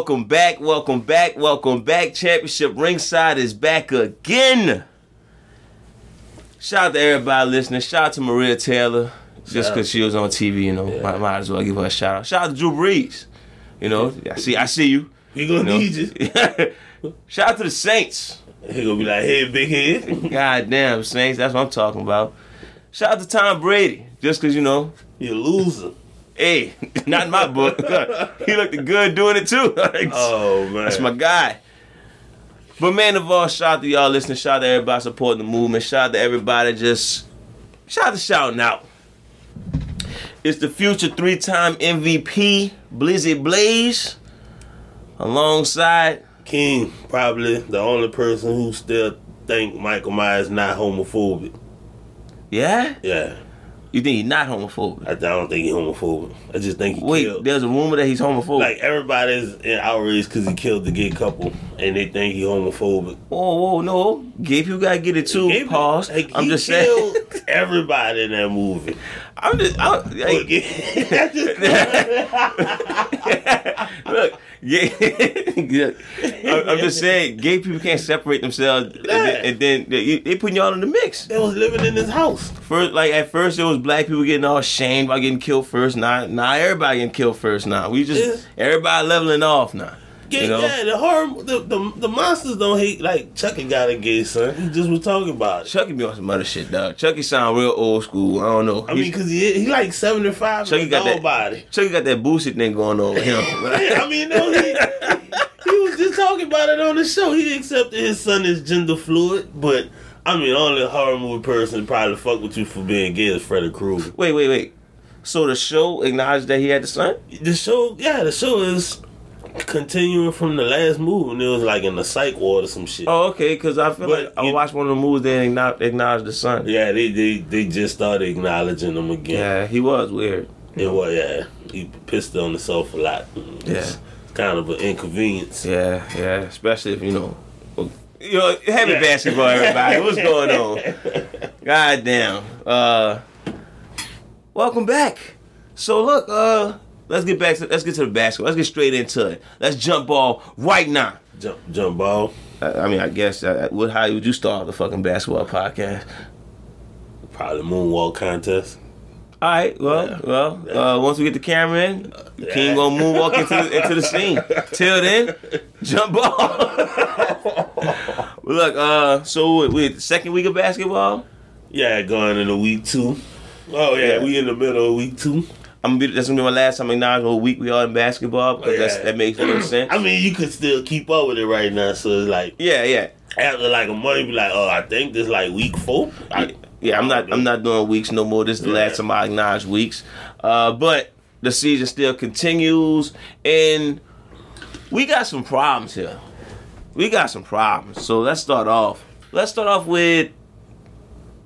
Welcome back, welcome back, welcome back. Championship Ringside is back again. Shout out to everybody listening. Shout out to Maria Taylor. Just because she was on TV, you know, Yeah. might, might as well give her a shout out. Shout out to Drew Brees. You know, I see, I see you. We gonna you know. need you. shout out to the Saints. He gonna be like, hey, big head. God damn, Saints. That's what I'm talking about. Shout out to Tom Brady. Just because, you know, You a loser. Hey, not in my book. he looked good doing it too. Oh man. That's my guy. But man of all, shout out to y'all listening. Shout out to everybody supporting the movement. Shout out to everybody just shout out to shouting out. It's the future three-time MVP, Blizzy Blaze, alongside King, probably the only person who still think Michael Myers not homophobic. Yeah? Yeah. You think he's not homophobic? I don't think he's homophobic. I just think he Wait, killed. there's a rumor that he's homophobic. Like everybody's in outrage because he killed the gay couple, and they think he homophobic. whoa, whoa, no. Gay people gotta get it too. Gay- Pause. like, I'm he just saying. everybody in that movie. I'm just. I'm, hey, Look, yeah, yeah. I'm, I'm just saying, gay people can't separate themselves, and then, and then they, they putting y'all in the mix. they was living in this house. First, like at first, it was black people getting all shamed by getting killed first. Now, now everybody getting killed first. Now we just everybody leveling off now. Yeah, You know, yeah, the horror, the, the the monsters don't hate like Chucky got a gay son. He just was talking about it. Chucky be on some other shit, dog. Chucky sound real old school. I don't know. I mean, cause he he like seventy five. Chucky Chucky got that- body. Chucky got that boosted thing going on with him. Yeah, I mean, no, he, he was just talking about it on the show. He accepted his son is gender fluid, but I mean, only horror movie person probably fuck with you for being gay is Freddy Krueger. wait, wait, wait. So the show acknowledged that he had the son. The show, yeah, the show is continuing from the last movie, and it was like in the psych ward or some shit. Oh, okay. Because I feel But like I watched one of the movies that acknow- acknowledged the son. Yeah, they, they they just started acknowledging him again. Yeah, he was weird. It was yeah. He pissed on himself a lot. Yeah. It's kind of an inconvenience. Yeah, yeah. Especially if you know, you know, heavy Yeah. basketball. Everybody, what's going on? God damn. Uh, welcome back. So look, uh, let's get back to let's get to the basketball. Let's get straight into it. Let's jump ball right now. Jump jump ball. I, I mean, I guess uh, what how would you start the fucking basketball podcast? Probably moonwalk contest. All right, well, Yeah. well, uh, once we get the camera in, Yeah. King gonna moonwalk into the, into the scene. Till then, jump ball. Look, uh, so we we- second week of basketball. Yeah, going into week two. Oh yeah, Yeah. we in the middle of week two. I'm gonna be that's gonna be my last time acknowledging what week we are in basketball because that's, Yeah. that makes more sense. I mean, you could still keep up with it right now. So it's like yeah, yeah, after like a month, be like, oh, I think this like week four. I, yeah. I'm not I'm not doing weeks no more. This is the Yeah. last time I acknowledge weeks. Uh, but the season still continues, and we got some problems here. We got some problems. So let's start off. Let's start off with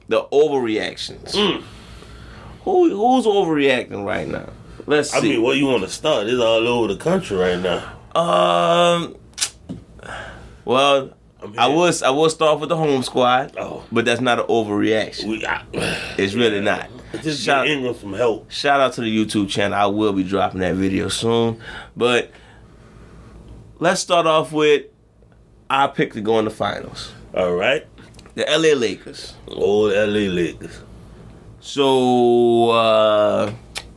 the overreactions. Mm. Who who's overreacting right now? Let's see. I mean, where you want to start? It's all over the country right now. Um. Well, I was I will start off with the home squad, Oh, but that's not an overreaction. we. It's really not. Just Shout, Ingram some help. shout out to the YouTube channel. I will be dropping that video soon. But let's start off with I picked to go in the finals. All right, The LA Lakers. old LA Lakers. So uh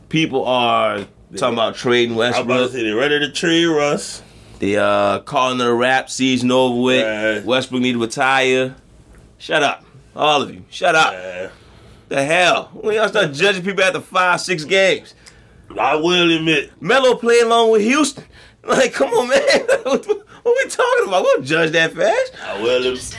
people are talking about trading I'm about to Westbrook. say they ready to trade Russ. They uh calling it a wrap, season over with. Right. Westbrook need to retire. Shut up. All of you. Shut up. The hell? When y'all start judging people after five, six games. I will admit, Melo play along with Houston. Like, come on, man. what we talking about? We don't judge that fast. I will admit.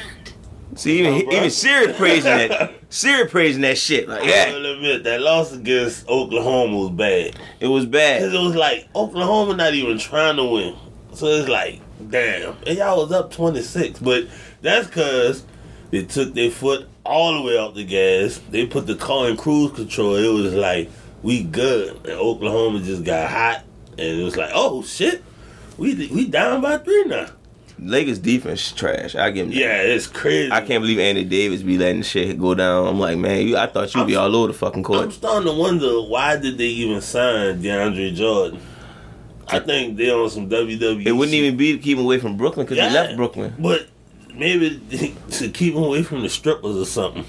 See, even Oh, even Siri praising that. Siri praising that shit. Like, I yeah, will admit that loss against Oklahoma was bad. it was bad. Cause it was like Oklahoma not even trying to win. So it's like, damn. And y'all was up 26. But that's cause they took their foot all the way off the gas. They put the car in cruise control. It was like, we good. And Oklahoma just got hot. And it was like, oh shit. We we down by three now. Lakers defense trash. I give them that. Yeah, it's crazy. I can't believe Anthony Davis be letting shit go down. I'm like, man, you, I thought you'd be all over the fucking court. I'm starting to wonder why did they even sign DeAndre Jordan? I think they on some WWE. It wouldn't shit. even be to keep him away from Brooklyn because Yeah. he left Brooklyn. But maybe to keep him away from the strippers or something.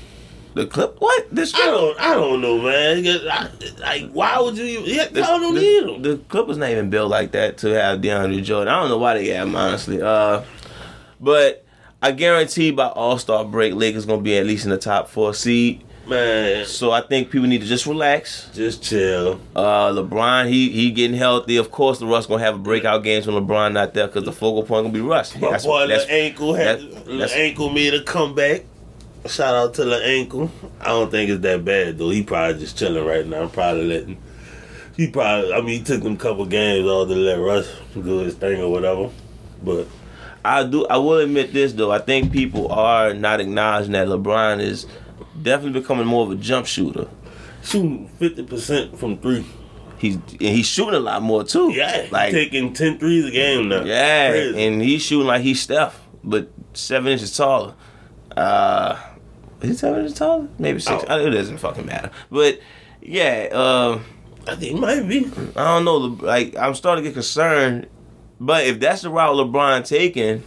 The clip, what? This I don't. I don't know, man. I- Like, why would you? even- Yeah, the, y'all don't the, need him. the Clippers not even built like that to have DeAndre Jordan. I don't know why they have him, honestly. Uh, but I guarantee by All Star break, Lakers gonna be at least in the top four seed. man, So I think people need to just relax. just chill. Uh, LeBron, he he getting healthy. Of course, the Russ gonna have a breakout games when LeBron not there because the focal point gonna be Russ. My That's- boy, that's- the ankle had the ankle made a comeback. Shout out to the ankle. I don't think it's that bad though. He probably just chilling right now. I'm probably letting. He probably. I mean, he took them couple games all to let Russ do his thing or whatever. But I do. I will admit this though. I think people are not acknowledging that LeBron is definitely becoming more of a jump shooter. shooting fifty percent from three. He's and he's shooting a lot more too. Yeah, like taking 10 threes a game now. yeah, Crazy. and he's shooting like he's Steph, but seven inches taller. Uh, is he seven inches taller? Maybe six. Oh. It doesn't fucking matter. But yeah, um, I think it might be. I don't know. Like I'm starting to get concerned. But if that's the route LeBron taking,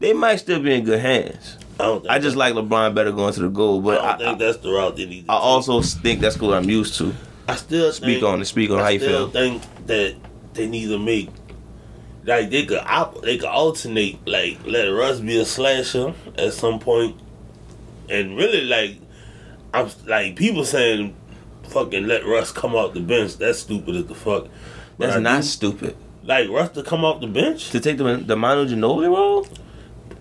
they might still be in good hands. I don't. Think I just like LeBron better going to the goal, I but don't I, think that's the route they need. To I also think that's what I'm used to. I still Speak think, on it. Speak on I how you still feel. think that they need to make like they could op- they could alternate like let Russ be a slasher at some point, and really like I'm like people saying fucking let Russ come off the bench. That's stupid as the fuck. But That's I not do- stupid. like Russ to come off the bench. To take the the Manu Ginobili role,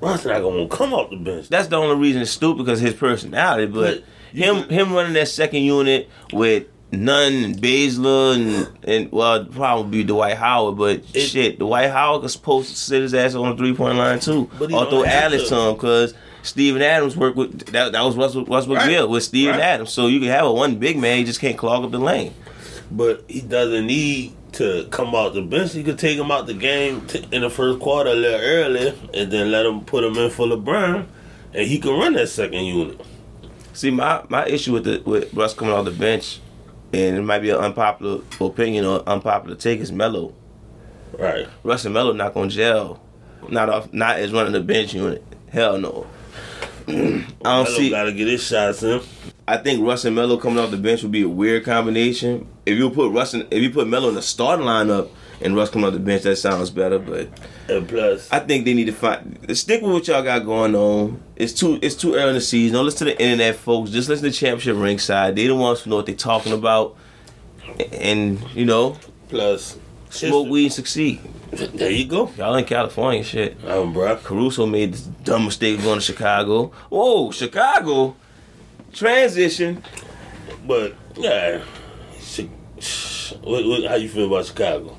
Russ not gonna come off the bench. that's the only reason it's stupid because his personality. But But him could- him running that second unit with Nunn and Bazemore and and well, the problem would be Dwight Howard. But It- shit, Dwight Howard was supposed to sit his ass on the three point line too, or throw Alex to. to him because. Steven Adams worked with that. That was Russell Russell Right. McGill with Steven Right. Adams. So you can have a one big man, he just can't clog up the lane. But he doesn't need to come out the bench. He could take him out the game t- in the first quarter a little early, and then let him put him in for LeBron, and he can run that second unit. See, my, my issue with the with Russ coming off the bench, and it might be an unpopular opinion or unpopular take, is Melo. Right. Russ and Melo not gonna gel. Not off, not as running the bench unit. Hell no. I don't Melo see. gotta get his shots in. I think Russ and Melo coming off the bench would be a weird combination. If you put Russ, in, if you put Melo in the starting lineup and Russ coming off the bench, that sounds better. But And plus, I think they need to find stick with what y'all got going on. It's too it's too early in the season. Don't listen to the internet folks. Just listen to championship ringside. They the ones who know what they're talking about. And you know, plus, smoke weed and succeed. There you go. Y'all in California shit. Um, bro. Caruso made this dumb mistake of going to Chicago. Whoa, Chicago. Transition. But yeah, what, what, how you feel about Chicago?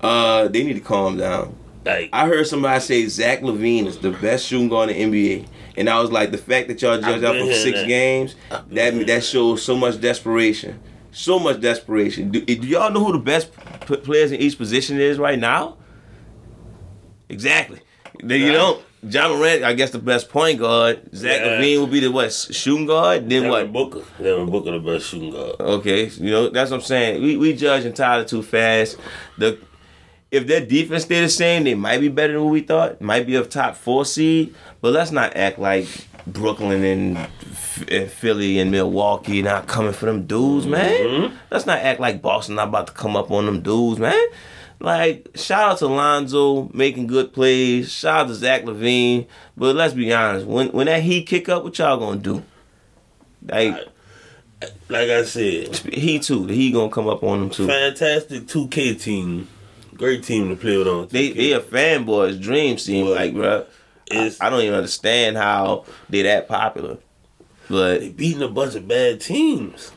Uh, they need to calm down. Like, I heard somebody say Zach LaVine is the best shooting guard in the NBA, and I was like, the fact that y'all judged out for six that. games, I've been that hearing that that. shows so much desperation, so much desperation. Do, do y'all know who the best p- players in each position is right now? Exactly. Then you don't. Ja Morant, I guess the best point guard. Zach Yeah. LaVine would be the what shooting guard. Then Devin what? Booker. Devin Booker, the best shooting guard. Okay, you know that's what I'm saying. We we judging Tyler too fast. The if their defense stay the same, they might be better than what we thought. Might be a top four seed, but let's not act like Brooklyn and, And Philly and Milwaukee not coming for them dudes, man. Mhm. Let's not act like Boston not about to come up on them dudes, man. Like shout out to Lonzo making good plays. Shout out to Zach LaVine. But let's be honest, when when that heat kick up, what y'all gonna do? Like Like I said, he too. He gonna come up on them too. fantastic 2K team. Great team to play with on. 2K. They they a fanboy's dream Well, like, bro. I, I don't even understand how they that popular, but they beating a bunch of bad teams,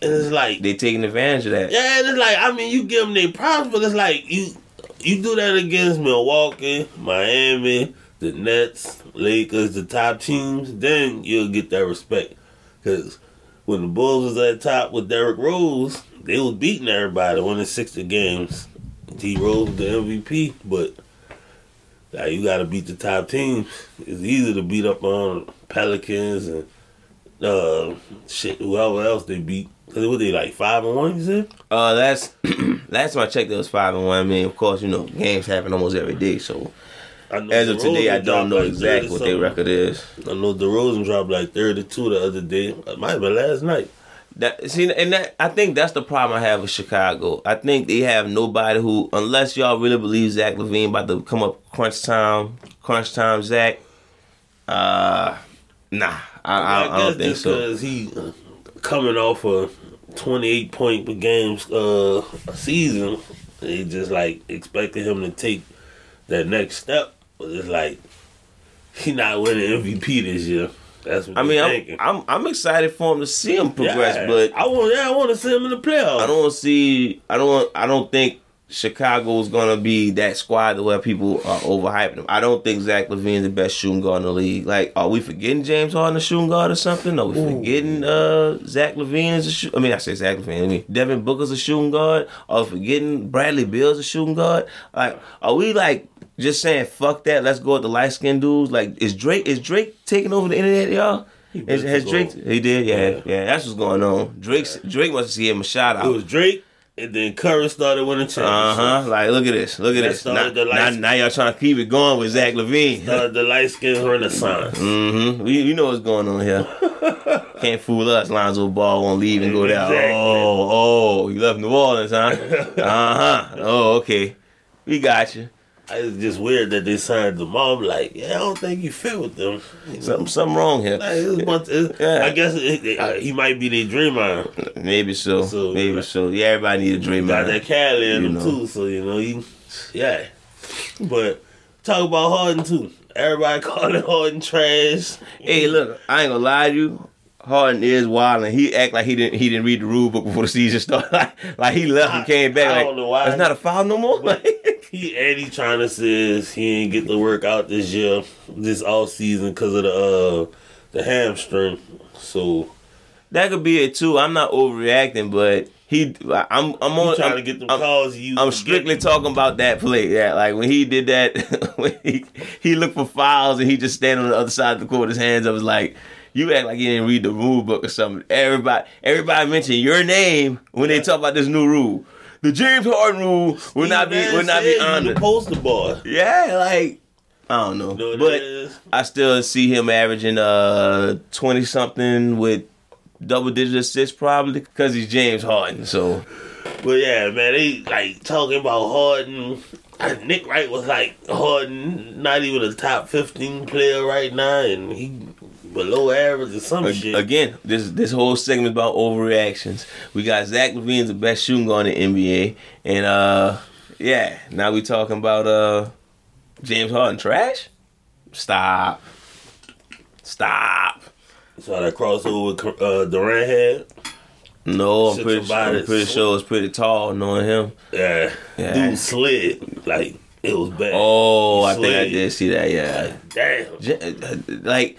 and it's like they taking advantage of that. Yeah, and it's like I mean, you give them their props, but it's like you you do that against Milwaukee, Miami, the Nets, Lakers, the top teams, then you'll get that respect. Because when the Bulls was at top with Derrick Rose, they was beating everybody, winning sixty games. D Rose the MVP, but like you got to beat the top teams. It's easy to beat up on Pelicans and uh, shit, whoever else they beat. Cause what they like five and one? You said? Uh, last last time I checked, it was five and one. I mean, of course, you know, games happen almost every day. So as of today, I don't know like exactly what their record is. I know DeRozan dropped like thirty two the other day. It might have been last night. That see, and that I think that's the problem I have with Chicago. I think they have nobody who, unless y'all really believe Zach LaVine about to come up crunch time, crunch time, Zach. Uh, nah, I, I, I don't think so. Because he coming off a twenty eight point per game uh, season, they just like expected him to take that next step. But it's like he not winning MVP this year. That's what I mean, I'm, thinking. I'm I'm excited for him to see him progress, Yeah, but I want yeah, I want to see him in the playoffs. I don't see. I don't. I don't think Chicago's gonna be that squad to where people are overhyping him. I don't think Zach LaVine's the best shooting guard in the league. Like, are we forgetting James Harden a shooting guard or something? Are we forgetting uh, Zach LaVine as a shoot? I mean, I say Zach LaVine. I mean, Devin Booker's a shooting guard. Are we forgetting Bradley Beal's a shooting guard? Like, are we like? Just saying, fuck that. Let's go with the light skinned dudes. Like, is Drake is Drake taking over the internet, y'all? Been has Drake? He did, yeah, Yeah. yeah. That's what's going on. Drake's Drake must have given him a shout out. It was Drake, and then Curry started winning championships. Uh huh. Like, look at this. Look at That this. Now, now, now y'all trying to keep it going with Zach LaVine. Started the light skin renaissance. Mm-hmm. We, you know what's going on here. Can't fool us. Lonzo Ball won't leave and go down. Exactly. Oh, oh, you left New Orleans, huh? Uh huh. Oh, okay. We got you. It's just weird that they signed the I'm like, yeah, I don't think you fit with them. Something, something wrong here. Like, it's a bunch- it's- Yeah. I guess it, it- he might be their dreamer. Maybe so. So, Maybe like- so. Yeah, everybody need a dream. Got that Cali in You him know. too, so you know he, yeah. But talk about Harden too. Everybody calling Harden trash. Hey, look, I ain't gonna lie to you. Harden is wild, and he act like he didn't he didn't read the rule book before the season started. Like, like he left and came back. I like, don't know why. It's not a foul no more. He and he trying to says he ain't get the work out this year, this off season because of the uh the hamstring. So that could be it too. I'm not overreacting, but he, I'm, I'm on. trying I'm, to get them I'm- calls. You I'm strictly talking about that play. Yeah, like when he did that, when he he looked for fouls and he just stand on the other side of the court, with his hands up. Was like, you act like you didn't read the rule book or something. Everybody, everybody mentioned your name when they talk about this new rule. The James Harden rule will not be will not be The honored. poster boy. Yeah, like I don't know, You know but? I still see him averaging uh twenty something with double digit assists probably because he's James Harden. So But yeah, man, they like talking about Harden. Nick Wright was like Harden, not even a top fifteen player right now, and he below average or some shit. again, this this whole segment is about overreactions. We got Zach LaVine's the best shooting guard in the NBA, and uh yeah, now we talking about uh James Harden trash. Stop. Stop. So that crossover uh, Durant had. No, I'm pretty, I'm pretty sure it's pretty tall knowing him. Yeah, Yeah. dude slid like it was bad. Oh, I think I did see that. Yeah, Like, damn. Like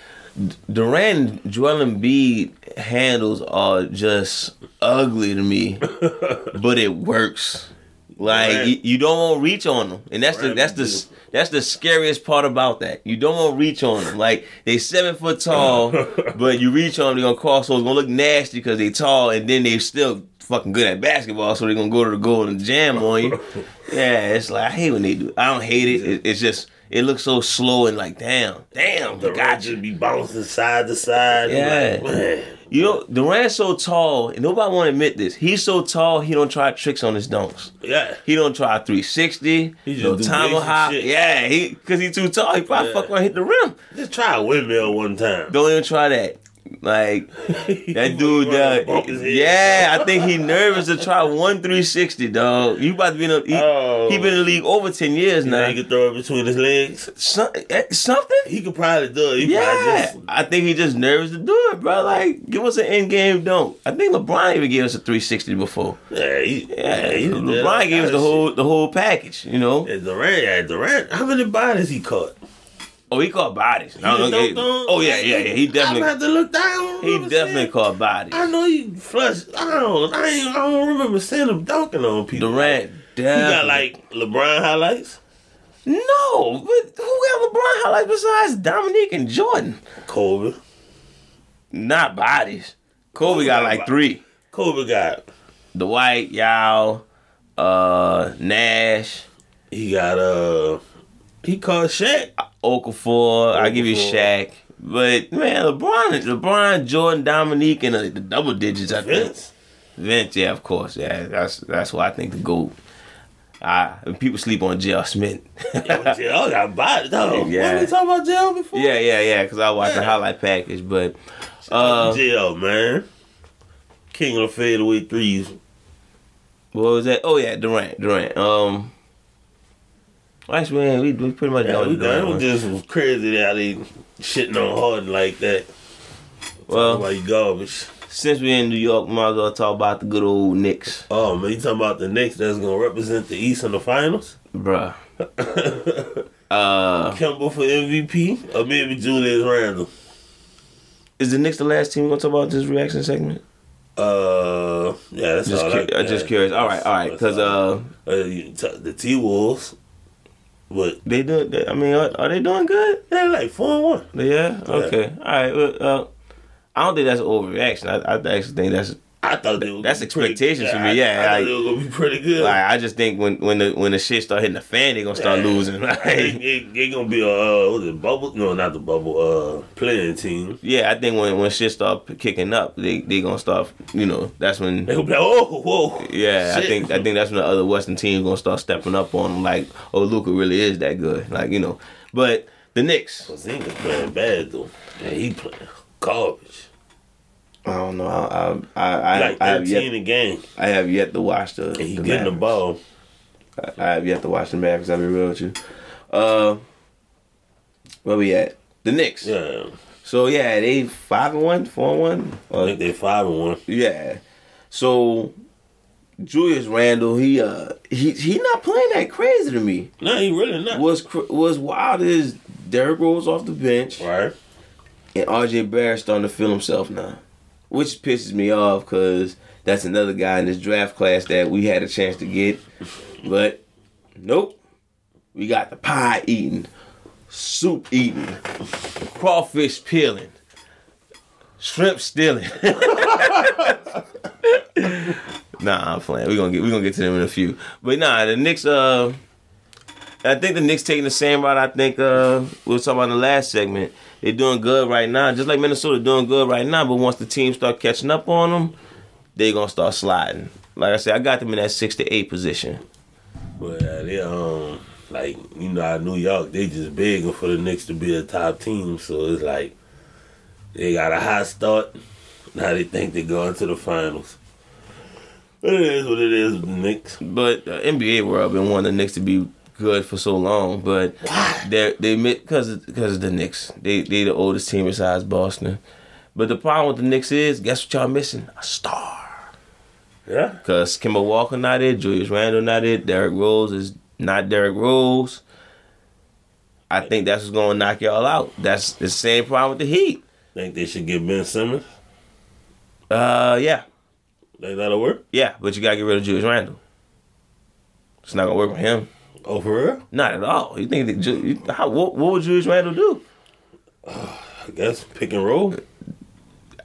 Durant, Joel Embiid handles are just ugly to me, but it works. Like you, you don't want to reach on them, and that's the that's the that's the scariest part about that. You don't want to reach on them. Like they seven foot tall, but you reach on them, they're gonna cross, so it's gonna look nasty because they tall, and then they still fucking good at basketball, so they're gonna go to the goal and jam on you. Yeah, it's like I hate when they do. I don't hate it. it it's just it looks so slow and like damn, damn, the guy just be bouncing side to side. Yeah. Like. You know, Durant's so tall, and nobody want to admit this. He's so tall, he don't try tricks on his dunks. Yeah. He don't try 360. He just no timer hop. Yeah, he because he too tall. He probably Yeah. fuck around hit the rim. Just try a windmill one time. Don't even try that. Like that dude, uh, yeah, I think he nervous to try one 360, dog. You about to be in the he, Oh. he been in the league over 10 years Now he can throw it between his legs. Some, eh, something? He could probably do it. He Yeah, just I think he just nervous to do it, bro. Like, give us an in game dunk. I think LeBron even gave us a 360 before. yeah. He, Yeah, he LeBron gave us the whole the whole package. You know. shit. Yeah, Durant, yeah, Durant. How many bodies he caught? Oh, he caught bodies. No, no, dunked yeah. on- Oh yeah, yeah, yeah. He I'm definitely have to look down. he definitely caught bodies. I know he flushed. I don't. I ain't. I don't remember seeing him dunking on people. Durant He definitely. got like LeBron highlights. no, but who got LeBron highlights besides Dominique and Jordan? Kobe. Not bodies. Kobe got like three. Kobe got the Dwight, Yao, uh, Nash, he got uh he called Shaq. Okafor. I give you. Shaq. But man, LeBron, LeBron, Jordan, Dominique, and uh, the double digits. I think. Vince. Vince, yeah, of course, yeah. That's that's why I think the goat. Ah, people sleep on J.R. Smith. Yo, JL got body though. Yeah. What we talking about JL before? yeah, yeah, yeah. Because I watched the highlight package, but uh, JL man. King of the fadeaway threes. what was that? Oh yeah, Durant, Durant. Um, actually, man, we, we pretty much Yeah, we done. It was just crazy that they shitting on Harden like that. Well, like garbage. since we're in New York, we might as well talk about the good old Knicks, Oh man, you talking about the Knicks that's gonna represent the East in the finals? bruh. Uh, Kemba for MVP or maybe Julius Randle? is the Knicks the last team we're gonna talk about this reaction segment? Uh, yeah, that's Just, all. cu- that- uh, just curious. All right, all right, because uh, Uh, the T Wolves, but they do. They, I mean, are, are they doing good? they're like four and one. Yeah. Okay. All right. Well, uh, I don't think that's an overreaction. I, I actually think that's I thought they were. That's expectations for me, yeah, I, thought like- they were gonna be pretty good. like I just think when when the when the shit start hitting the fan, they gonna start Yeah. losing. Like, they, they gonna be a uh, it, bubble? No, not the bubble. Uh, playing team. yeah, I think when when shit start kicking up, they they gonna start. You know, that's when. They gonna be like, oh, whoa. Yeah, I think I think that's when the other Western teams gonna start stepping up on them. Like, oh, Luka really is that good. Like, you know, but the Knicks. Porzingis playing bad though. Yeah, he playing garbage. I don't know. I I I, like I have yet a game, I have yet to watch the. and he the getting the ball. I have yet to watch the Mavericks. I'll be real with you. Uh, where we at? The Knicks. Yeah, So yeah, they five and one, four and one. I think they five and one. yeah. So Julius Randle, he uh he he not playing that crazy to me. No, he really not. Was was wild is Derrick Rose off the bench Right. and RJ Barrett starting to feel himself now, which pisses me off because that's another guy in this draft class that we had a chance to get, but nope. We got the pie eating, soup eating, crawfish peeling, shrimp stealing. nah, I'm playing. We're gonna get we gonna get to them in a few. But nah, the Knicks uh I think the Knicks taking the same route I think uh we were talking about in the last segment. They're doing good right now, just like Minnesota doing good right now, but once the team start catching up on them, they're gonna start sliding. Like I said, I got them in that six to eight position. But uh, they um like you know New York they just begging for the Knicks to be a top team, so it's like they got a hot start. Now they think they're going to the finals. But it is what it is Knicks. But the NBA world been wanting the Knicks to be good for so long, but they they because because of the Knicks. They they the oldest team besides Boston. But the problem with the Knicks is, guess what y'all missing? A star. Yeah. Cause Kemba Walker not it, Julius Randle not it, Derrick Rose is not Derrick Rose. I think that's what's gonna knock y'all out. That's the same problem with the Heat. Think they should get Ben Simmons. Uh, yeah, Think that'll work? yeah, but you gotta get rid of Julius Randle. It's not gonna work with him. Oh, for real? Not at all. You think that Ju- you- how, what, what would Julius Randle do? Uh, I guess pick and roll.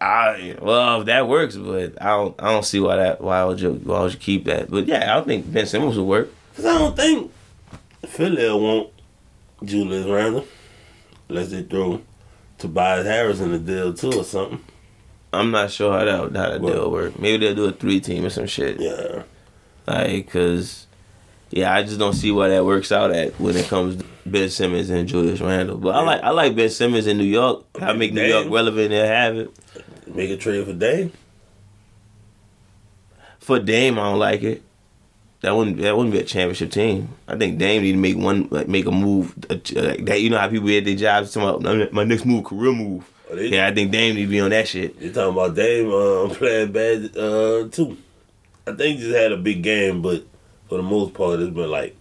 I well, if that works, but I don't I don't see why that why would you why would you keep that? But yeah, I don't think Ben Simmons would work. Cause I don't think Philly want Julius Randle unless they throw Tobias Harris in the deal too or something. I'm not sure how that how that deal work. Maybe they'll do a three team or some shit. Yeah. Like, cause yeah, I just don't see why that works out at when it comes to Ben Simmons and Julius Randle. But I like I like Ben Simmons in New York. I make New York relevant and have it. Make a trade for Dame. For Dame, I don't like it. That wouldn't that wouldn't be a championship team. I think Dame need to make one like make a move like that. You know how people had their jobs talking about my next move, career move. Oh, they, Yeah, I think Dame need to be on that shit. You talking about Dame uh, playing bad uh, too? I think he just had a big game, but for the most part, it's been like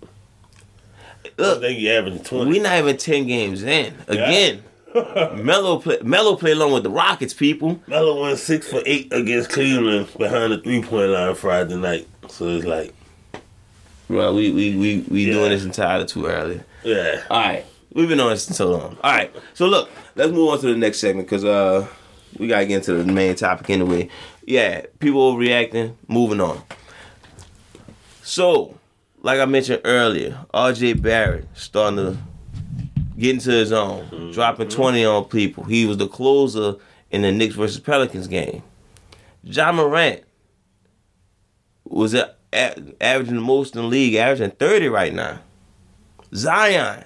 I Look, think he averaged twenty. We're not even ten games in. Again, Melo play Melo play along with the Rockets, people. Melo went six for eight against Cleveland behind the three point line Friday night. So it's like, Bro, we we we, we Yeah. doing this entirely too early. yeah, All right, we've been on this so long. All right, so look, let's move on to the next segment because uh, we gotta get into the main topic anyway. Yeah, people overreacting. Moving on. So, like I mentioned earlier, R.J. Barrett starting to get into his own, mm-hmm. dropping twenty on people. He was the closer in the Knicks versus Pelicans game. Ja Morant was averaging the most in the league, averaging thirty right now. Zion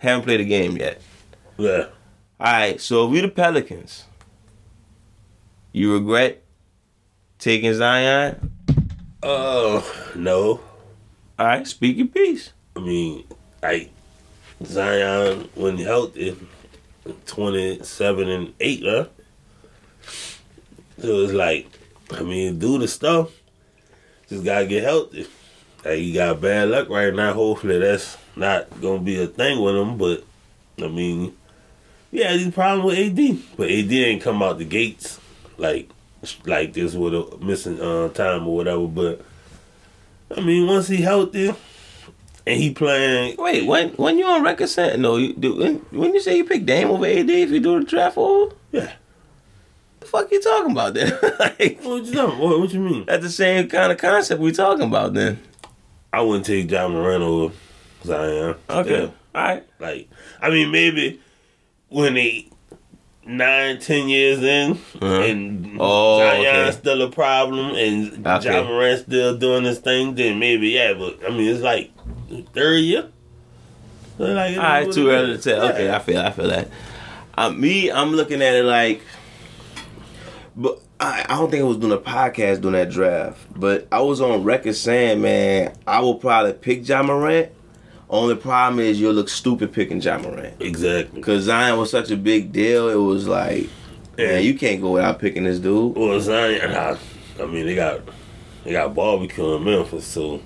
haven't played a game yet. Yeah. All right, so if we the Pelicans, you regret taking Zion? Uh, no. All right, speak your piece. I mean, like Zion when healthy, twenty seven and eight, huh? So it's like, I mean, do the stuff. Just gotta get healthy. Like he got bad luck right now. Hopefully that's not gonna be a thing with him. But I mean, yeah, these problems with AD, but AD ain't come out the gates like like this with a missing uh, time or whatever. But I mean, once he healthy and he playing, Wait, when when you on record saying no? You do when, when you say you pick Dame over AD if you do the draft over? yeah. The fuck you talking about then? like, What you talking? What, what you mean? that's the same kind of concept we talking about then. I wouldn't take Ja Moran over Zion. Okay, Yeah. all right. Like, I mean, maybe when they nine, ten years in, Uh-huh. and Oh, Zion's okay. still a problem, and Okay. Ja Moran still doing his thing, then maybe yeah. But I mean, it's like third year. So, like, All right, too early to tell. Yeah. Okay, I feel I feel that. Uh, me, I'm looking at it like, but I, I don't think I was doing a podcast during that draft. But I was on record saying, man, I will probably pick Ja Morant. Only problem is you'll look stupid picking Ja Morant exactly. because Zion was such a big deal. It was like, Yeah. man, you can't go without picking this dude. Well, Zion, I, I mean, they got they got barbecue in Memphis, so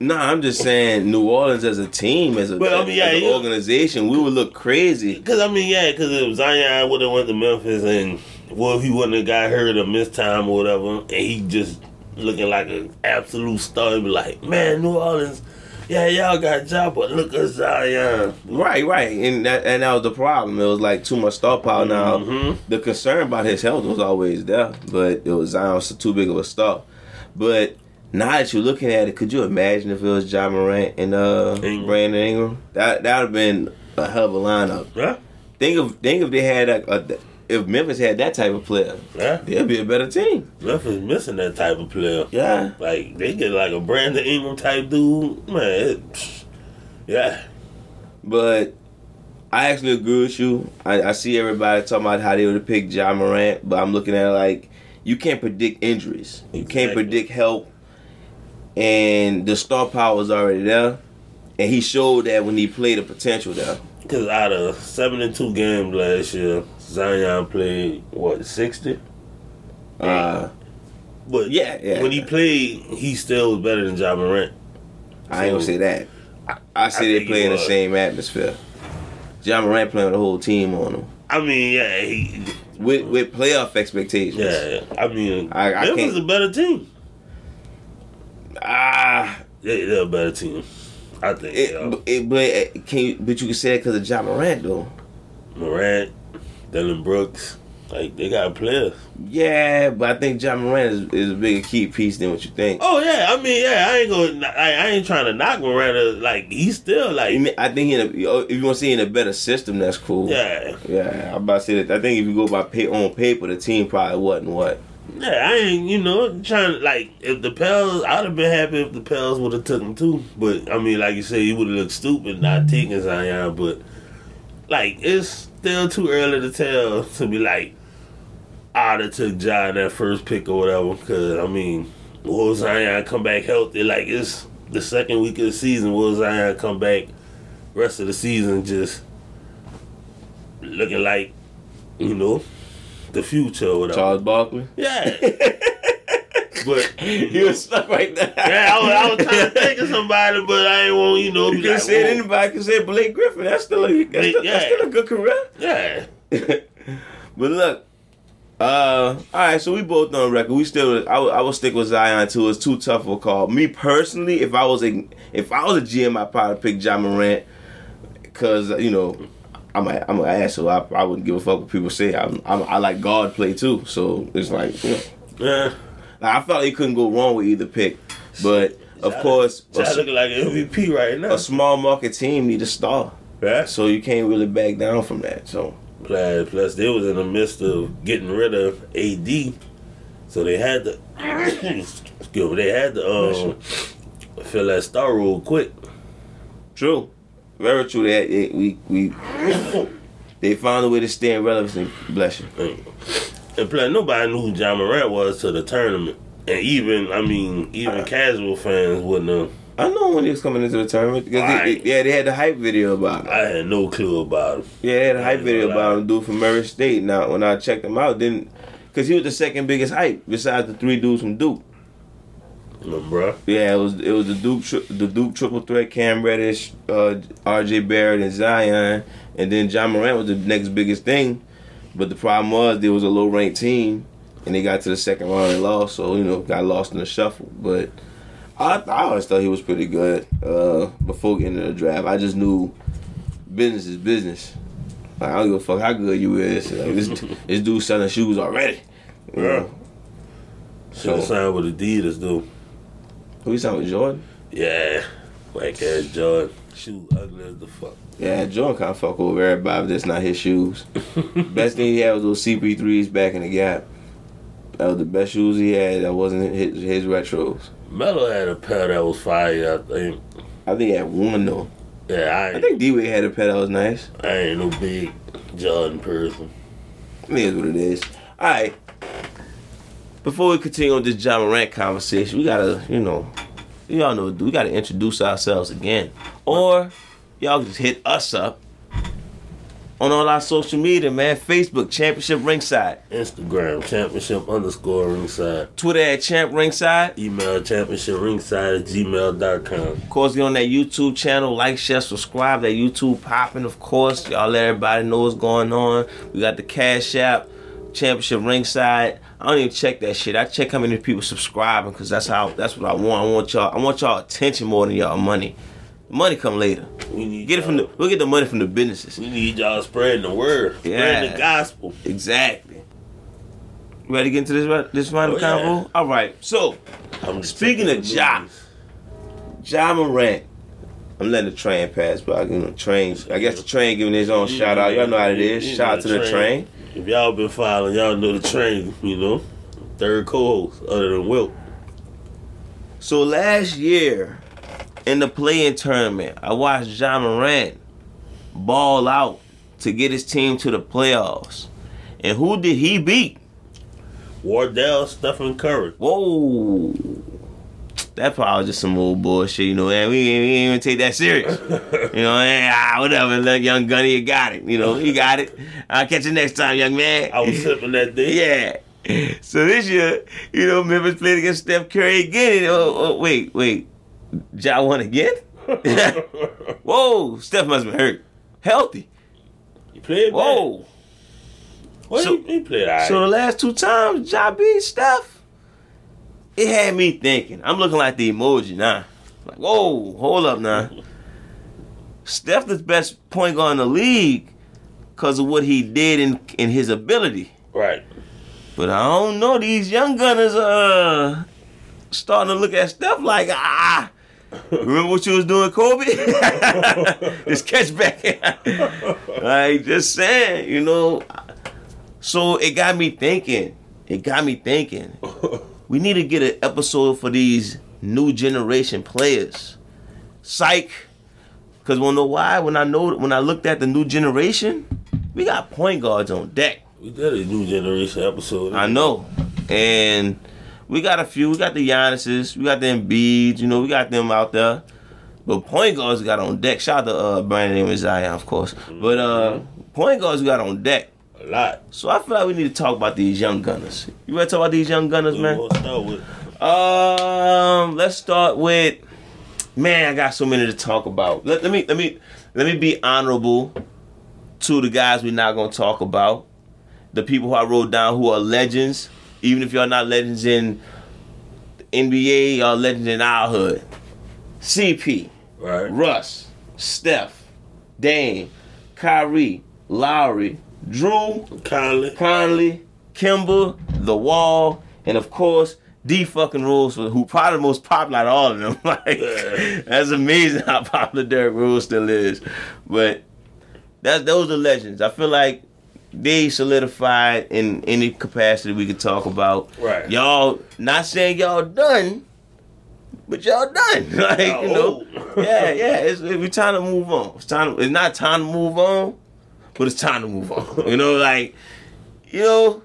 No, I'm just saying New Orleans as a team, as a I mean, yeah, as an organization, we would look crazy. Because I mean, yeah, because if Zion would have went to Memphis and well, if he wouldn't have got hurt or missed time or whatever, and he just looking like an absolute star, he'd be like, man, New Orleans, yeah, y'all got a job, but look at Zion. Right, right, and that and that was the problem. It was like too much star power. Now Mhm. the concern about his health was always there, but it was Zion was too big of a star. But now that you're looking at it, could you imagine if it was Ja Morant and uh, Ingram. Brandon Ingram? That that would have been a hell of a lineup. Yeah, Think of think if they had a, a if Memphis had that type of player, yeah. they'd be a better team. Memphis missing that type of player. Yeah, Like they get like a Brandon Ingram type dude, man. It, yeah, But I actually agree with you. I, I see everybody talking about how they would have picked Ja Morant, but I'm looking at it like you can't predict injuries. You can't predict health. And the star power was already there. And he showed that when he played the potential there. because out of seventy-two games last year, Zion played what sixty. Uh, But Yeah, yeah. when he played, he still was better than Ja Morant. I ain't gonna say that. I, I say I they play in the same atmosphere. Ja Morant playing with the whole team on him. I mean, yeah, he, With with playoff expectations. yeah. I mean, I- I Memphis a better team. Ah, They, they're a better team. I think. it, it, but it, can you, but you can say it because of Ja Morant though. Morant, Dillon Brooks, like they got players. Yeah, but I think Ja Moran is, is a bigger key piece than what you think. Oh yeah, I mean, yeah, I ain't going. I, I ain't trying to knock Morant. uh, Like he's still like, I think in a, if you want to see in a better system, that's cool. yeah, Yeah, I'm about to say that. I think if you go by pay, on paper, the team probably wasn't what. yeah. I ain't, you know, trying to like if the Pels. I'd have been happy if the Pels would have took him too. But I mean, like you said, you would have looked stupid not taking Zion. But like, it's still too early to tell to be like, ah, I'd have took Ja that first pick or whatever. Because I mean, will Zion come back healthy? Like it's the second week of the season. Will Zion come back? Rest of the season just looking like, you know, the future or whatever. Charles Barkley. Yeah. but you was stuck right there. yeah, I was, I was trying to think of somebody, but I ain't want you know. You Be could like, say whoa. anybody could say Blake Griffin. That's still a that's, still, that's still a good career. Yeah, but look, uh, all right. So we both on record. We still, I, would- I would stick with Zion too. It's too tough of a call. Me personally, if I was a, if I was a GM, I'd probably pick Ja Morant because you know I'm a, I'm an ass, so I, I wouldn't give a fuck what people say. I'm, I'm, I like guard play too, so it's like, you know, Yeah. Like, I felt he couldn't go wrong with either pick. But of Ja- course, a, Ja looking like an MVP right now. a small market team need a star, Yeah. so you can't really back down from that. So Plus, plus they was in the midst of getting rid of AD, so they had to. excuse me, they had to um, fill that star role quick. true, very true. That we we they found a way to stay in relevance. Bless you. And plus, nobody knew who Ja Morant was to the tournament. And even, I mean, even Uh, casual fans wouldn't have. I know when he was coming into the tournament because they- they- yeah, they had the hype video about him. I had no clue about him. Yeah, they had a hype video about him, dude from Murray State. Now, when I checked him out, didn't because he was the second biggest hype besides the three dudes from Duke. You bruh. Yeah, it was it was the Duke tri- the Duke triple threat: Cam Reddish, uh, R.J. Barrett, and Zion, and then Ja Morant was the next biggest thing. But the problem was there was a low ranked team, and they got to the second round and lost. So you know, got lost in the shuffle. But I, I always thought he was pretty good uh, before getting to the draft. I just knew business is business. Like, I don't give a fuck how good you is. Like, this this dude selling shoes already. You have So- signed with Adidas, though. Who you signed with Jordan? Yeah. Whack ass Jordan. Shoe ugly as the fuck. Yeah, Jordan kind of fuck over everybody, but that's not his shoes. best thing he had was those CP3s back in the gap. That was the best shoes he had. That wasn't his, his retros. Melo had a pair that was fire, I think. I think he had one though. Yeah, I I think D Wade had a pair that was nice. I ain't no big Jordan person. It is what it is. All right. Before we continue on this Ja Morant conversation, we gotta, you know, y'all know, we gotta introduce ourselves again, or y'all just hit us up on all our social media, man. Facebook Championship Ringside, Instagram, championship underscore ringside. Twitter at Champ Ringside. Email championship ringside at gmail.com. Of course, get on that YouTube channel, like, share, subscribe. That YouTube popping, of course. Y'all let everybody know what's going on. We got the Cash App, Championship Ringside. I don't even check that shit. I check how many people subscribing because that's how that's what I want. I want y'all. I want y'all attention more than y'all money. Money come later. We need Get it from the. We'll get the money from the businesses. We need y'all spreading the word, Yeah. spreading the gospel. Exactly. You ready to get into this this final Oh, yeah. convo? All right. So, I'm Speaking of the Ja. John Morant. I'm letting the train pass, but I, you know, train. I guess the train giving his own shout out. Y'all know how it is. You Shout out to the train. If y'all been following, y'all know the train. You know, third co-host other than Wilt. So last year in the play-in tournament, I watched Ja Morant ball out to get his team to the playoffs. And who did he beat? Wardell, Stephen Curry. Whoa. That probably was just some old bullshit, you know, man. We, ain't- we ain't even take that serious. You know, eh, ah, whatever, look, young Gunny, you got it. You know, he got it. I'll catch you next time, young man. I was sipping that day. Yeah. So this year, you know, Memphis played against Steph Curry again. Oh, oh, wait, wait. Ja won again? Whoa, Steph must have been hurt. Healthy. He played bad. Whoa. Well, So- he, he played right. So the last two times Ja beat Steph, it had me thinking. I'm looking like the emoji now. Like, whoa, hold up now. Steph the best point guard in the league because of what he did in, in his ability. right. But I don't know. These young gunners uh starting to look at stuff like ah. Remember what you was doing, Kobe? Just catch back. like just saying, you know. So it got me thinking. It got me thinking. We need to get an episode for these new generation players. Psych. Cause wanna know why? When I know when I looked at the new generation, we got point guards on deck. We did a new generation episode. I know. And we got a few. We got the Giannis's. We got them Embiids. You know, we got them out there. But point guards got on deck. Shout out to uh, Brandon and Zion, of course. But uh, point guards got on deck. A lot. So I feel like we need to talk about these young gunners. You ready to talk about these young gunners, man? start with Um, let's start with. Man, I got so many to talk about. Let, let me let me let me be honorable to the guys we're not gonna talk about. The people who I wrote down who are legends, even if y'all not legends in the NBA, y'all legends in our hood. CP, right. Russ, Steph, Dame, Kyrie, Lowry, Drew, Kindly. Conley, Kemba, The Wall, and of course, D fucking Rose, who probably the most popular out of all of them. like, that's amazing how popular Derrick Rose still is. But that's those are legends. I feel like they solidified in any capacity we could talk about. Right. Y'all not saying y'all done, but y'all done. like you know, Oh. yeah, yeah. It's, it's time to move on. It's time. It's not time to move on, but it's time to move on. You know, like you know,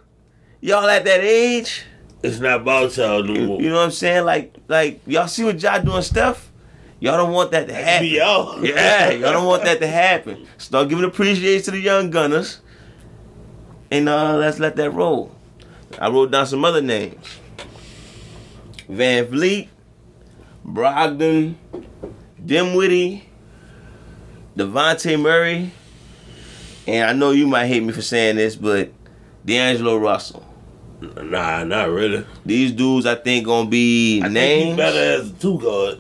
y'all at that age. It's not about y'all no more. You know what I'm saying? Like, like y'all see what y'all doing stuff. Y'all don't want that to happen. Y'all. Yeah, y'all don't want that to happen. Start giving appreciation to the young gunners, and uh, let's let that roll. I wrote down some other names: VanVleet, Brogdon, Dinwiddie, Dejounte Murray, and I know you might hate me for saying this, but D'Angelo Russell. Nah, not really. These dudes, I think, gonna be I names. better as a two guard.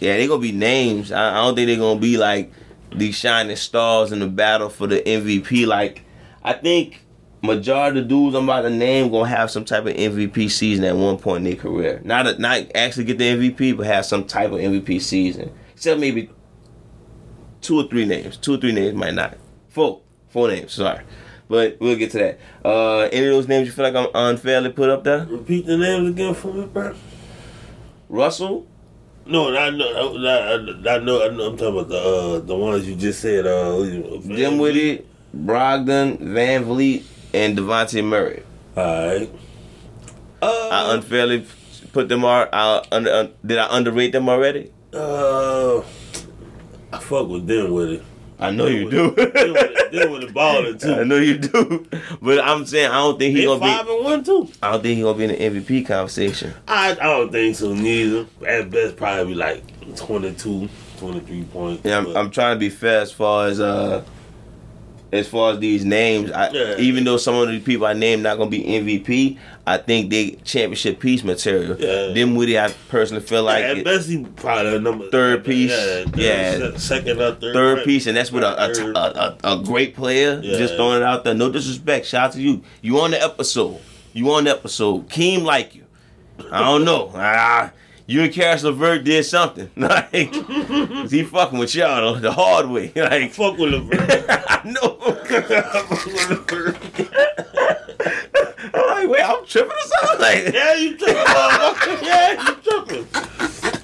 Yeah, they gonna be names. I, I don't think they're gonna be like these shining stars in the battle for the MVP. Like, I think majority of dudes I'm about to name gonna have some type of MVP season at one point in their career. Not a, not actually get the MVP, but have some type of MVP season. Except maybe two or three names. Two or three names might not. Four, four names. Sorry, but we'll get to that. Uh, any of those names you feel like I'm unfairly put up there? Repeat the names again for me, bro. Russell, No, I know. I, I, I know. I know. I'm talking about the uh, the ones you just said. Uh, Dinwiddie, Brogdon, VanVleet, and Dejounte Murray. All right. Uh, I unfairly put them all. I under, un, did I underrate them already? uh, I fuck with them with it. I know you do. Them with, them with the baller too. I know you do, but I'm saying I don't think They he gonna five be. and one too. I don't think he gonna be in the MVP conversation. I, I don't think so neither. At best, probably like 22, 23 points. Yeah, I'm, I'm trying to be fair as far as uh, as far as these names. I, Yeah. Even though some of the people I named not gonna be MVP, I think they championship piece material. Yeah. Them Woody, I personally feel like at it- best, he probably a number Third piece. Yeah, Yeah. second or third. third rank. piece, and that's with a a, a, a, a great player. Yeah. Just throwing it out there. No disrespect. Shout out to you. You on the episode. You on the episode. Keem like you. I don't know. Ah, you and Caris LeVert did something. Like he fucking with y'all the, the hard way. Like Fuck with LeVert. I know. Fuck with LeVert. I'm like, wait, I'm tripping or something. Like, Yeah, you tripping, motherfucker. Yeah, you tripping.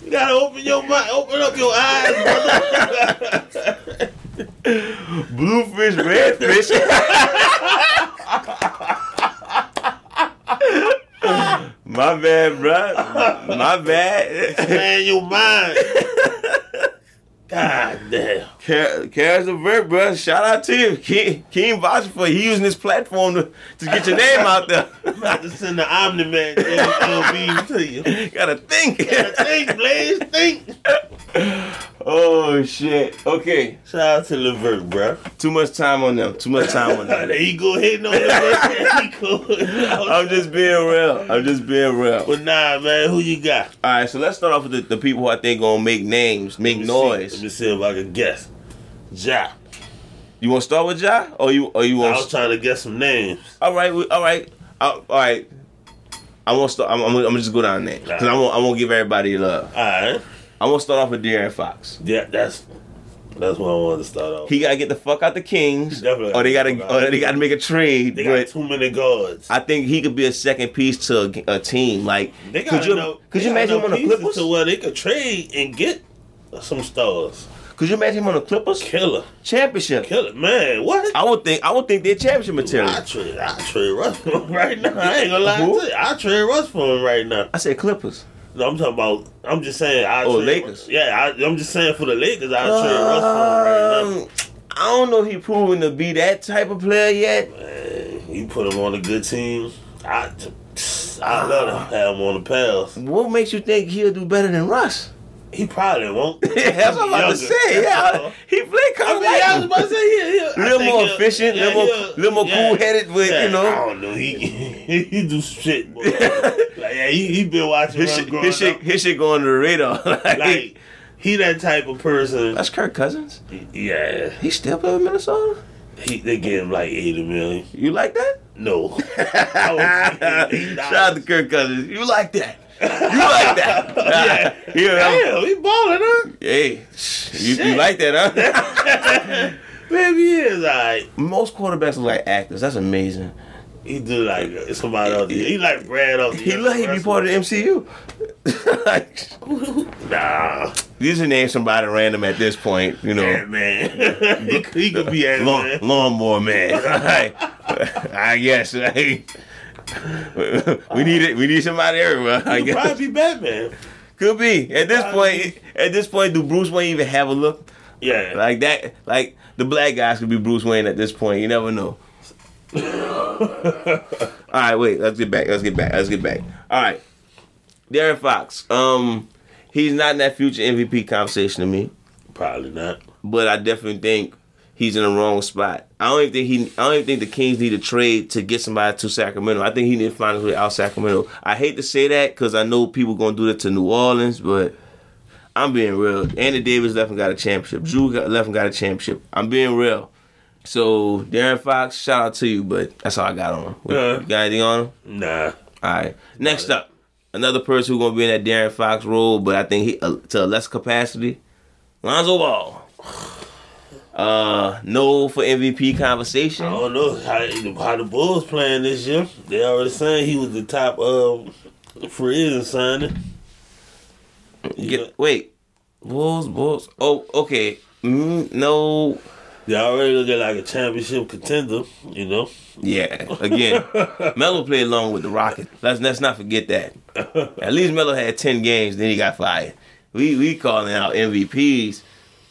You gotta open your mind, open up your eyes, brother. bluefish, redfish. My bad, bruh. My bad. Man, your mind. God damn. Caris LeVert, bruh. Shout out to you. King, Keem vouching for. He using this platform to, to get your name out there. I'm about to send the Omni Man LB to you. Gotta think. Gotta think, Blaze, think. oh shit. Okay. Shout out to Levert, bro. Too much time on them. Too much time on them. There you go hating on Levert. I'm just being real. I'm just being real. But nah, man, who you got? All right, so let's start off with the, the people who I think gonna make names, make Let me see. noise. Let me see if I can guess. Ja. You want to start with Ja, or you or you want? I want? was trying to guess some names. all right, we- all right, all all right. I won't start. I'm, I'm, I'm gonna just go down there because I won't. I won't give everybody love. All right. I want to start off with De'Aaron Fox. Yeah, that's that's what I wanted to start off. He gotta get the fuck out the Kings, Definitely or they gotta gotta, get the fuck out. or they gotta make a trade. they got too many guards. I think he could be a second piece to a, a team. Like, They could you enough, could you imagine him on the Clippers? to where they could trade and get some stars. Could you imagine him on the Clippers Killer, championship? killer, man. What? I would think. I would think they're championship material. I trade, I trade Russ for him right now. I ain't gonna lie Who? to you. I trade Russ for him right now. I said Clippers. No, I'm talking about. I'm just saying. I Oh, trade Lakers. Yeah, I, I'm just saying for the Lakers. I trade Russ for him right Um, I don't know if he proven to be that type of player yet. now. Man, you put him on a good team. I, I love to have him on the Pels. What makes you think he'll do better than Russ? He probably won't. Yeah, that's what I'm about to say. Yeah, he played kind I mean, like I was about to say, yeah, yeah. A little more efficient, little more- little more cool-headed, but, you know. I don't know. He he do shit. Boy. like, yeah, he, he been watching His Russ shit, growing his shit, up. his shit going under the radar. like, Like he that type of person. that's Kirk Cousins. Yeah, He still play with Minnesota. He, they gave him like eighty million. You like that? No, I was thinking Shout out to Kirk Cousins. You like that? You like that? Yeah. You know, Damn, he balling, huh? hey, you, you like that, huh? Maybe he is alright. Most quarterbacks look like actors. That's amazing. He do like uh, somebody else. He like Brad off He look he be part of the MCU. like, Nah, you just name somebody random at this point, you know. Ant Man. he, could- he could be Ant Lawn, Man. lawnmower man. I guess. Like, we need it. We need somebody everywhere. I could probably be Batman. could be at this point. At this point, do Bruce Wayne even have a look Yeah. like that? Like the black guys could be Bruce Wayne at this point. You never know. All right, wait. Let's get back. Let's get back. Let's get back. All right, De'Aaron Fox. Um, he's not in that future MVP conversation to me. probably not. but I definitely think he's in the wrong spot. I don't even think he. I don't even think the Kings need to trade to get somebody to Sacramento. I think he need to find his way out Sacramento. I hate to say that because I know people gonna do that to New Orleans, but I'm being real. Anthony Davis left and got a championship. Jrue got, left and got a championship. I'm being real. So De'Aaron Fox, shout out to you, but that's all I got on him. Yeah. You got anything on him? Nah. All right. Next up, another person who's gonna be in that De'Aaron Fox role, but I think he uh, to a less capacity. Lonzo Ball. Uh, no for MVP conversation. I don't know how, how the Bulls playing this year. They already saying he was the top um, free agent signing. You know, wait, Bulls, Bulls. Oh, okay. Mm, no, they already look like a championship contender. You know. yeah. Again, Melo played along with the Rockets. Let's let's not forget that. At least Melo had ten games, then he got fired. We we calling out MVPs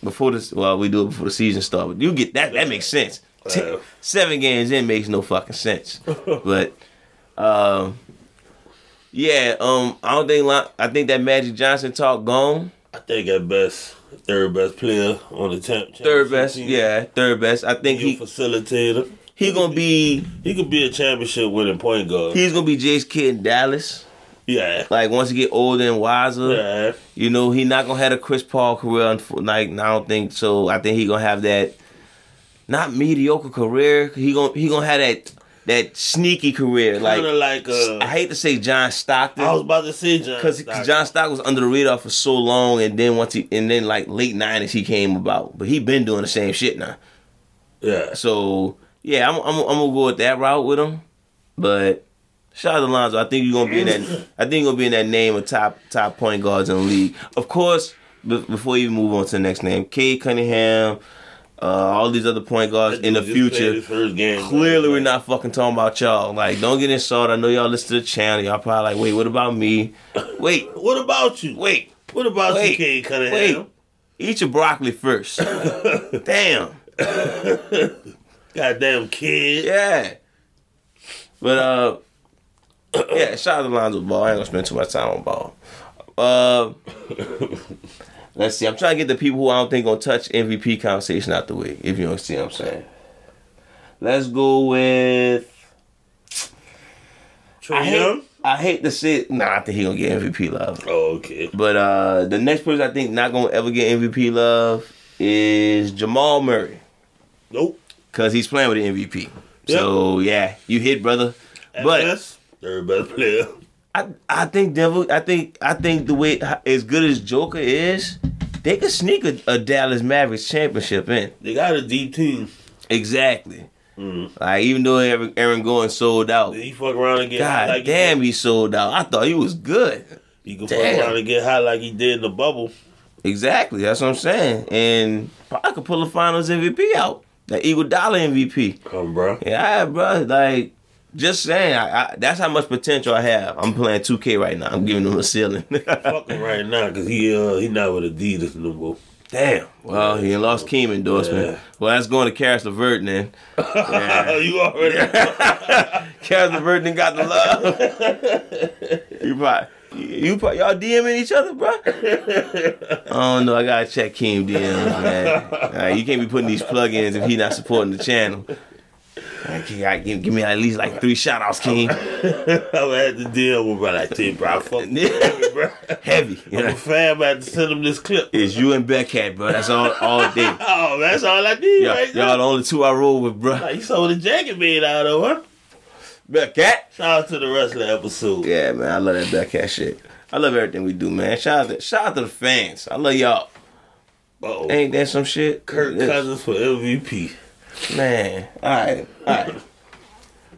before this. Well, we do it before the season starts. But you get that. That makes sense. Ten- seven games in makes no fucking sense. But um, yeah. Um, I don't think. I think that Magic Johnson talk gone. I think at best third best player on the champ. Third best. team. Yeah, third best. I think He he facilitator. he gonna be. He could be a championship winning point guard. He's gonna be Jace Kidd in Dallas. Yeah. Like once he get older and wiser, Yeah. you know, he not gonna have a Chris Paul career. Like I don't think so. I think he gonna have that not mediocre career. He gonna he gonna have that that sneaky career. Like Kind of like uh, I hate to say John Stockton. I was about to say John. Because. John Stockton was under the radar for so long, and then once he, and then like late nineties he came about, but he been doing the same shit now. Yeah. So yeah, I'm I'm, I'm gonna go with that route with him. But shout out to Lonzo. I think you're gonna be in that. I think you're gonna be in that name of top top point guards in the league. Of course, be- before you move on to the next name, Cade Cunningham, uh, all these other point guards in the future. first game. Clearly, we're not fucking talking about y'all. Like, don't get insulted. I know y'all listen to the channel. Y'all probably like, wait, what about me? Wait, What about you? wait. What about Wait. you, Cade Cunningham? Wait. Eat your broccoli first. Damn. Goddamn kid. Yeah. But uh yeah, shout out to Lonzo Ball. I ain't gonna spend too much time on ball. Uh let's see. I'm trying to get the people who I don't think gonna touch MVP conversation out the way, if you don't see what I'm saying. Let's go with I hate. I hate to say it. Nah, I think he gonna get MVP love. Oh, okay. But uh the next person I think not gonna ever get MVP love is Jamal Murray. Nope. Cause he's playing with the MVP. So yeah, you hit, brother. At But best, third best player. I I think Denver. I think I think the way as good as Joker is, they could sneak a, a Dallas Mavericks championship in. They got a deep team. Exactly. Mm. Like even though Aaron, Aaron Gordon sold out, He fuck around and get God like damn, he sold out. I thought he was good. He, could Damn. fuck around and get hot like he did in the bubble. Exactly. That's what I'm saying. And I could pull a Finals MVP out. That Iguodala MVP. Come, bro. Yeah, bro. Like, just saying. I, I, that's how much potential I have. I'm playing 2K right now. I'm giving him a ceiling. Fuck him right now because he uh he not with Adidas no more. Damn. Well, he lost Keem endorsement. Yeah. Well, that's going to Caris LeVert then. Yeah. you already. Caris LeVert then got the love. you probably. You probably, y'all DMing each other, bro? I don't know. I gotta check Keem DMs, man. Right, you can't be putting these plugins if he not supporting the channel. Like, give, give me at least like three shout outs, Keem. I would have to deal with bro like that, bro. I fuck him, bro. Heavy. You I'm know? a fan, but I had to send him this clip. It's you and Beckhead, bro. That's all all day. Oh. That's all I need Yeah, right y'all the only two I roll with, bro. You saw the jacket made out of, huh? Bearcat. Shout out to the rest of the episode. Yeah, man, I love that Bearcat shit. I love everything we do, man. Shout out to shout out to the fans. I love y'all. Uh-oh. Ain't that some shit? Kirk. Cousins for MVP. Man, all right, all right.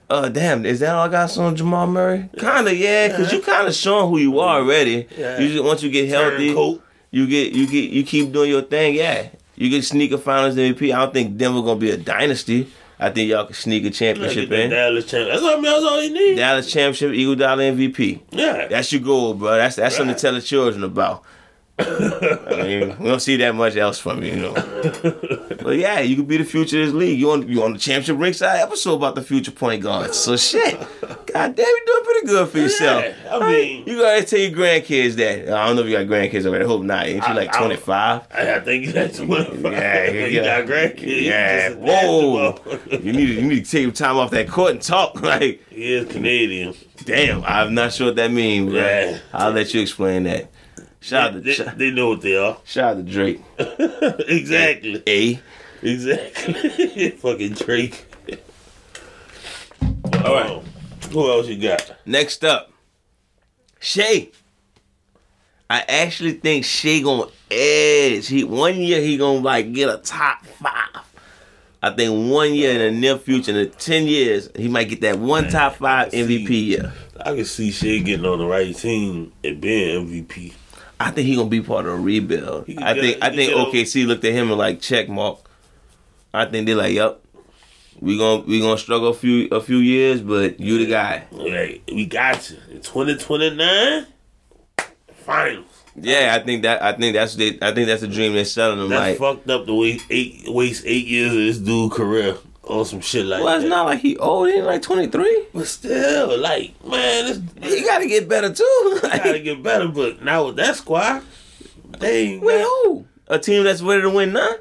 Uh, damn, is that all I got on Jamal Murray? Kinda, yeah, cause you kinda showing who you are already. Yeah. You just once you get healthy, Turncoat. you get you get you keep doing your thing. Yeah, you get sneaker finals MVP. I don't think Denver gonna be a dynasty. I think y'all can sneak a championship in. Dallas championship. That's what I mean. That's all you need. Dallas championship, Iguodala MVP. yeah. That's your goal, bro. That's that's something to tell the children about. I mean, we don't see that much else from you, you know. But yeah, you could be the future of this league. You on you on the championship ringside episode about the future point guards. So shit, god damn, you doing pretty good for yourself. Yeah, I mean- you gotta tell your grandkids that. I don't know if you got grandkids already. I hope not. Ain't you like twenty five? I, I think that's what Yeah, you yeah. got grandkids. Yeah, whoa. You need to, you need to take your time off that court and talk. Like, he is Canadian. damn, I'm not sure what that means. Yeah. I'll let you explain that. Shout out They, to they, they know what they are. shout out to Drake. exactly. A. Exactly. Fucking Drake. All right. Um, who else you got? Next up, Shai. I actually think Shai gonna edge. He one year he gonna like get a top five. I think one year in the near future, in the ten years, he might get that one top five MVP year. I can see Shai getting on the right team and being MVP. I think he gonna be part of a rebuild. He I think I think can get a- OKC looked at him and like check mark. I think they're like, yep, we gonna we gonna struggle a few a few years, but you the guy. Like, we got you. In 2029, finals. Yeah, I think that I think that's the I think that's the dream they're selling them. That's like, fucked up the way eight, waste eight years of this dude career on some shit like well, it's not like he old. He ain't like twenty three. But still, like, man, He got to get better too. gotta get better. But now with that squad, they ain't with got- who? A team that's ready to win now.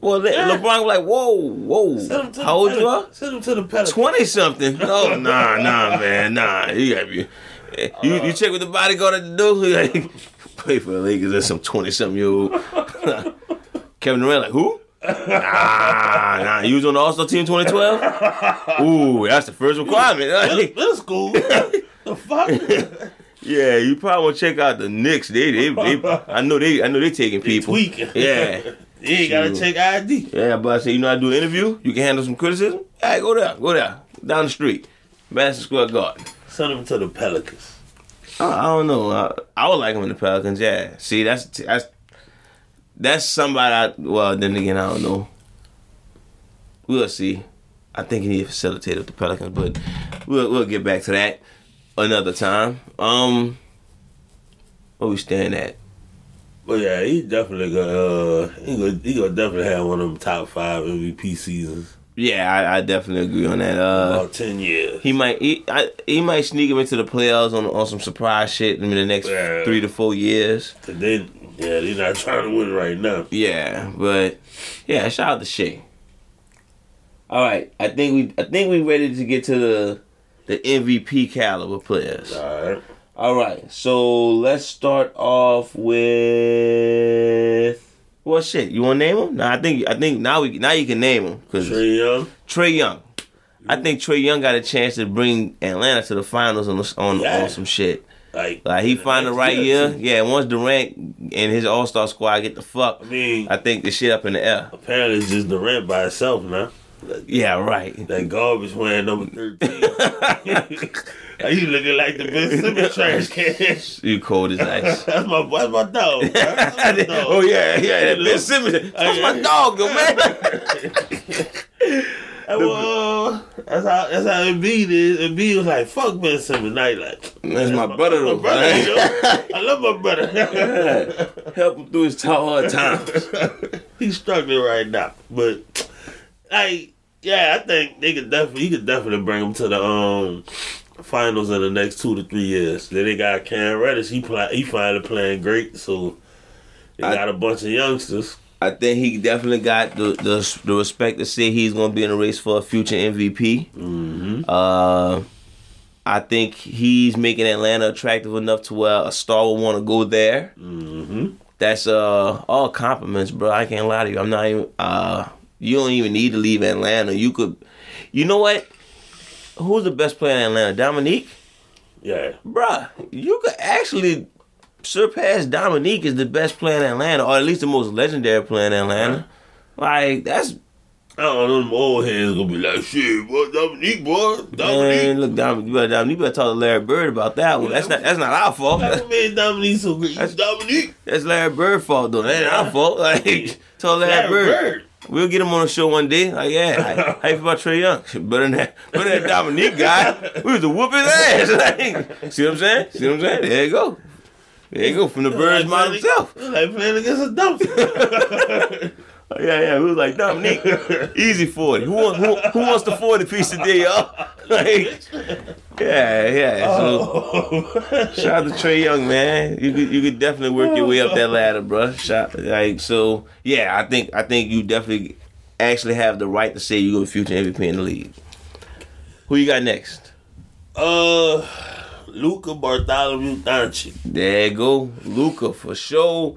Well, Le- Yeah. LeBron was like, whoa, whoa. to the How old you are? Send him to the Pelicans. Twenty something. Oh nah, nah, man, nah. You gotta be. You you uh, check with the bodyguard at the door. Like, play for the Lakers. There's some twenty something year old. Kevin Durant like who? Nah, nah. You was on the All Star team 2012. Ooh, that's the first requirement. Middle, Like, school. the fuck? yeah, you probably want to check out the Knicks. They, they, they. I know they. I know they taking people. Tweaking. Yeah. you ain't gotta check ID. Yeah, but I say, you know, I do an interview. You can handle some criticism. Hey, go there, go there, down the street, Madison Square Garden. Send him to the Pelicans. I, I don't know. I, I would like him in the Pelicans. Yeah. See, that's that's that's somebody. I, well, then again, I don't know. We'll see. I think he need to facilitate with the Pelicans, but we'll we'll get back to that another time. Um, where we stand at? But yeah, he definitely got uh he gonna he gonna definitely have one of them top five MVP seasons. Yeah, I, I definitely agree on that. Uh, About ten years. he might he, I, he might sneak him into the playoffs on on some surprise shit in the next Yeah. three to four years. They yeah, they're not trying to win right now. Yeah, but yeah, shout out to Shai. All right, I think we I think we ready to get to the the MVP caliber players. Alright. All right, so let's start off with well, shit. You want to name him? Nah, I think I think now we now you can name him because Trae Young. Trae Young. I think Trae Young got a chance to bring Atlanta to the finals on the, on, Yeah. on some shit. Like Like he find the right year. too. Yeah, once Durant and his All Star squad get the fuck, I mean I think the shit up in the air. apparently it's just Durant by itself now. Yeah, right. That garbage wearing number thirteen. Are you looking like the Ben Simmons trash can. You cold as ice. That's my that's my dog. That's my dog. oh yeah, yeah. That Ben Simmons. That's my dog, man. Well, that's how that's how Embiid is. Embiid was like, "Fuck Ben Simmons." Now he like, That's my brother, my though. brother. man. yo. I love my brother. Help him through his tough hard times. He's struggling right now, but like, yeah, I think they could definitely, he could definitely bring him to the um finals in the next two to three years. Then they got Cam Reddish. He play, he finally playing great, so they I- got a bunch of youngsters. I think he definitely got the, the the respect to say he's gonna be in a race for a future MVP. Mm-hmm. Uh, I think he's making Atlanta attractive enough to where a star will want to go there. Mm-hmm. that's uh all compliments, bro. I can't lie to you. I'm not even uh you don't even need to leave Atlanta. You could you know what? Who's the best player in Atlanta? Dominique? Yeah. Bruh, you could actually surpass Dominique as the best player in Atlanta, or at least the most legendary player in Atlanta. Like that's I don't know, them old heads gonna be like, shit, boy, Dominique, boy, man. Dominique. Look, Dominique, you better, Dominique, you better talk to Larry Bird about that one. That's not that's not our fault. What made Dominique so great? That's- Dominique. that's Larry Bird fault though. That ain't our fault. Like tell Larry, Larry Bird. Bird. We'll get him on the show one day. Like, yeah, how, how you feel about Trae Young? Better than that, better than that Dominique guy. We was whoop his ass. Like, see what I'm saying? See what I'm saying? There you go. There you go from the Birds model himself. Like playing against a dumpster. Yeah, yeah. We was like Dominique, easy forty. Who wants who, who wants the forty piece today, y'all? Like, yeah, yeah. So oh. shout out to Trae Young, man. You could you could definitely work your way up that ladder, bro. Shout like so. Yeah, I think I think you definitely actually have the right to say you're the future MVP in the league. Who you got next? uh, Luka Bartholomew Doncic. There you go, Luka for sure.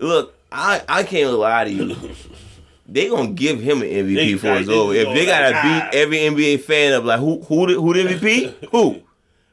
Look, I I can't lie to you. They gonna give him an MVP They- it's they over. If they gotta like, beat every NBA fan up, like who who the, who the MVP? Who?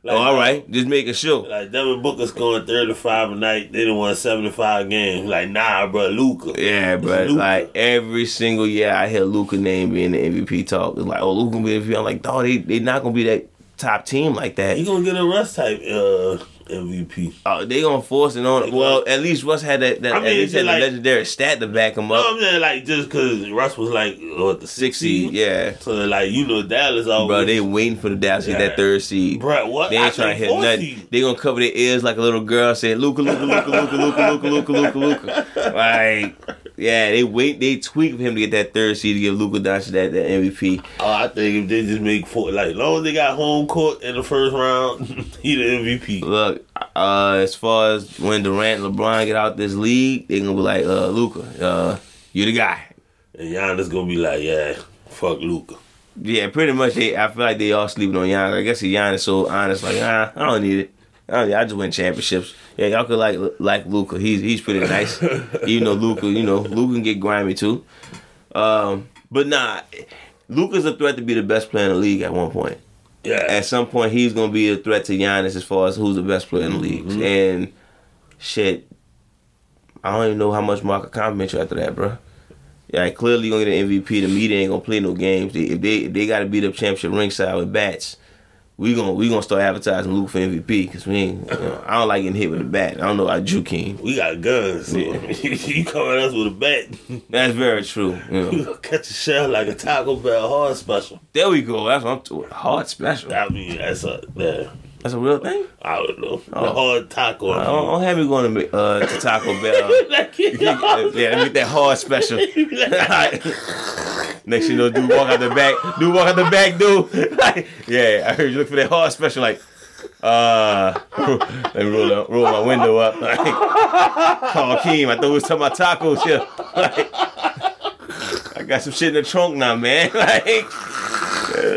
Like, oh, all right, just making sure. Like Devin Booker scoring 35 a night. They done won 75 games. Like, nah, bro, Luka. Yeah, Luka. like every single year, I hear Luka name being the MVP talk. It's like, oh, Luka gonna be MVP. I'm like, dog, they they not gonna be that top team like that. He gonna get a Russ type uh, MVP. Uh, they gonna force it on. Well, at least Russ had that. that I mean, at least had like- the legendary stat to back him No, up. I'm saying like just because Russ was like what the Six seed, yeah, So like you know Dallas always. bro. They waiting for the Dallas to get that third seed. Bro, what? They I ain't trying to hit nothing. seed. They gonna cover their ears like a little girl saying, "Luka, Luka, Luka, Luka, Luka, Luka, Luka, Luka, Luka." Like, yeah, they wait, they tweak for him to get that third seed to give Luka Doncic that, that MVP. Oh, I think if they just make four, like, as long as they got home court in the first round, he the MVP. Look, uh, as far as when Durant and LeBron get out this league, they gonna be like, uh, Luka, uh, you the guy. And Giannis is gonna be like, yeah, fuck Luka. Yeah, pretty much. They, I feel like they all sleeping on Giannis. I guess Giannis so honest, like, ah, I don't need it. I, don't I just win championships. Yeah, y'all could like like Luka. He's he's pretty nice. Even though Luka, you know, Luka can get grimy too. Um, but nah, Luka's a threat to be the best player in the league at one point. Yeah. At some point, he's gonna be a threat to Giannis as far as who's the best player in the league. Mm-hmm. And shit, I don't even know how much more I could compliment you after that, bro. Yeah, clearly you're gonna get an MVP. The media ain't gonna play no games. They, if they if they got to beat up championship ringside with bats, we gonna we gonna start advertising Luke for MVP because we ain't. You know, I don't like getting hit with a bat. I don't know about you, King. we got guns. So you come at us with a bat, That's very true. You know. we gonna catch a shell like a Taco Bell hard special. There we go. That's what I'm doing. Hard special. I mean, that's a, yeah, That's a real thing. I don't know. The Oh. hard taco. I don't, don't have me going to uh, to Taco Bell. like, yeah, let me get that hard special. Next thing you know, dude walk out the back. Dude walk out the back, dude. Like, yeah, I heard you look for that hard special. Like, uh, let me roll, roll my window up. Like, call Keem. I thought we was talking about tacos here. Like, I got some shit in the trunk now, man. Like,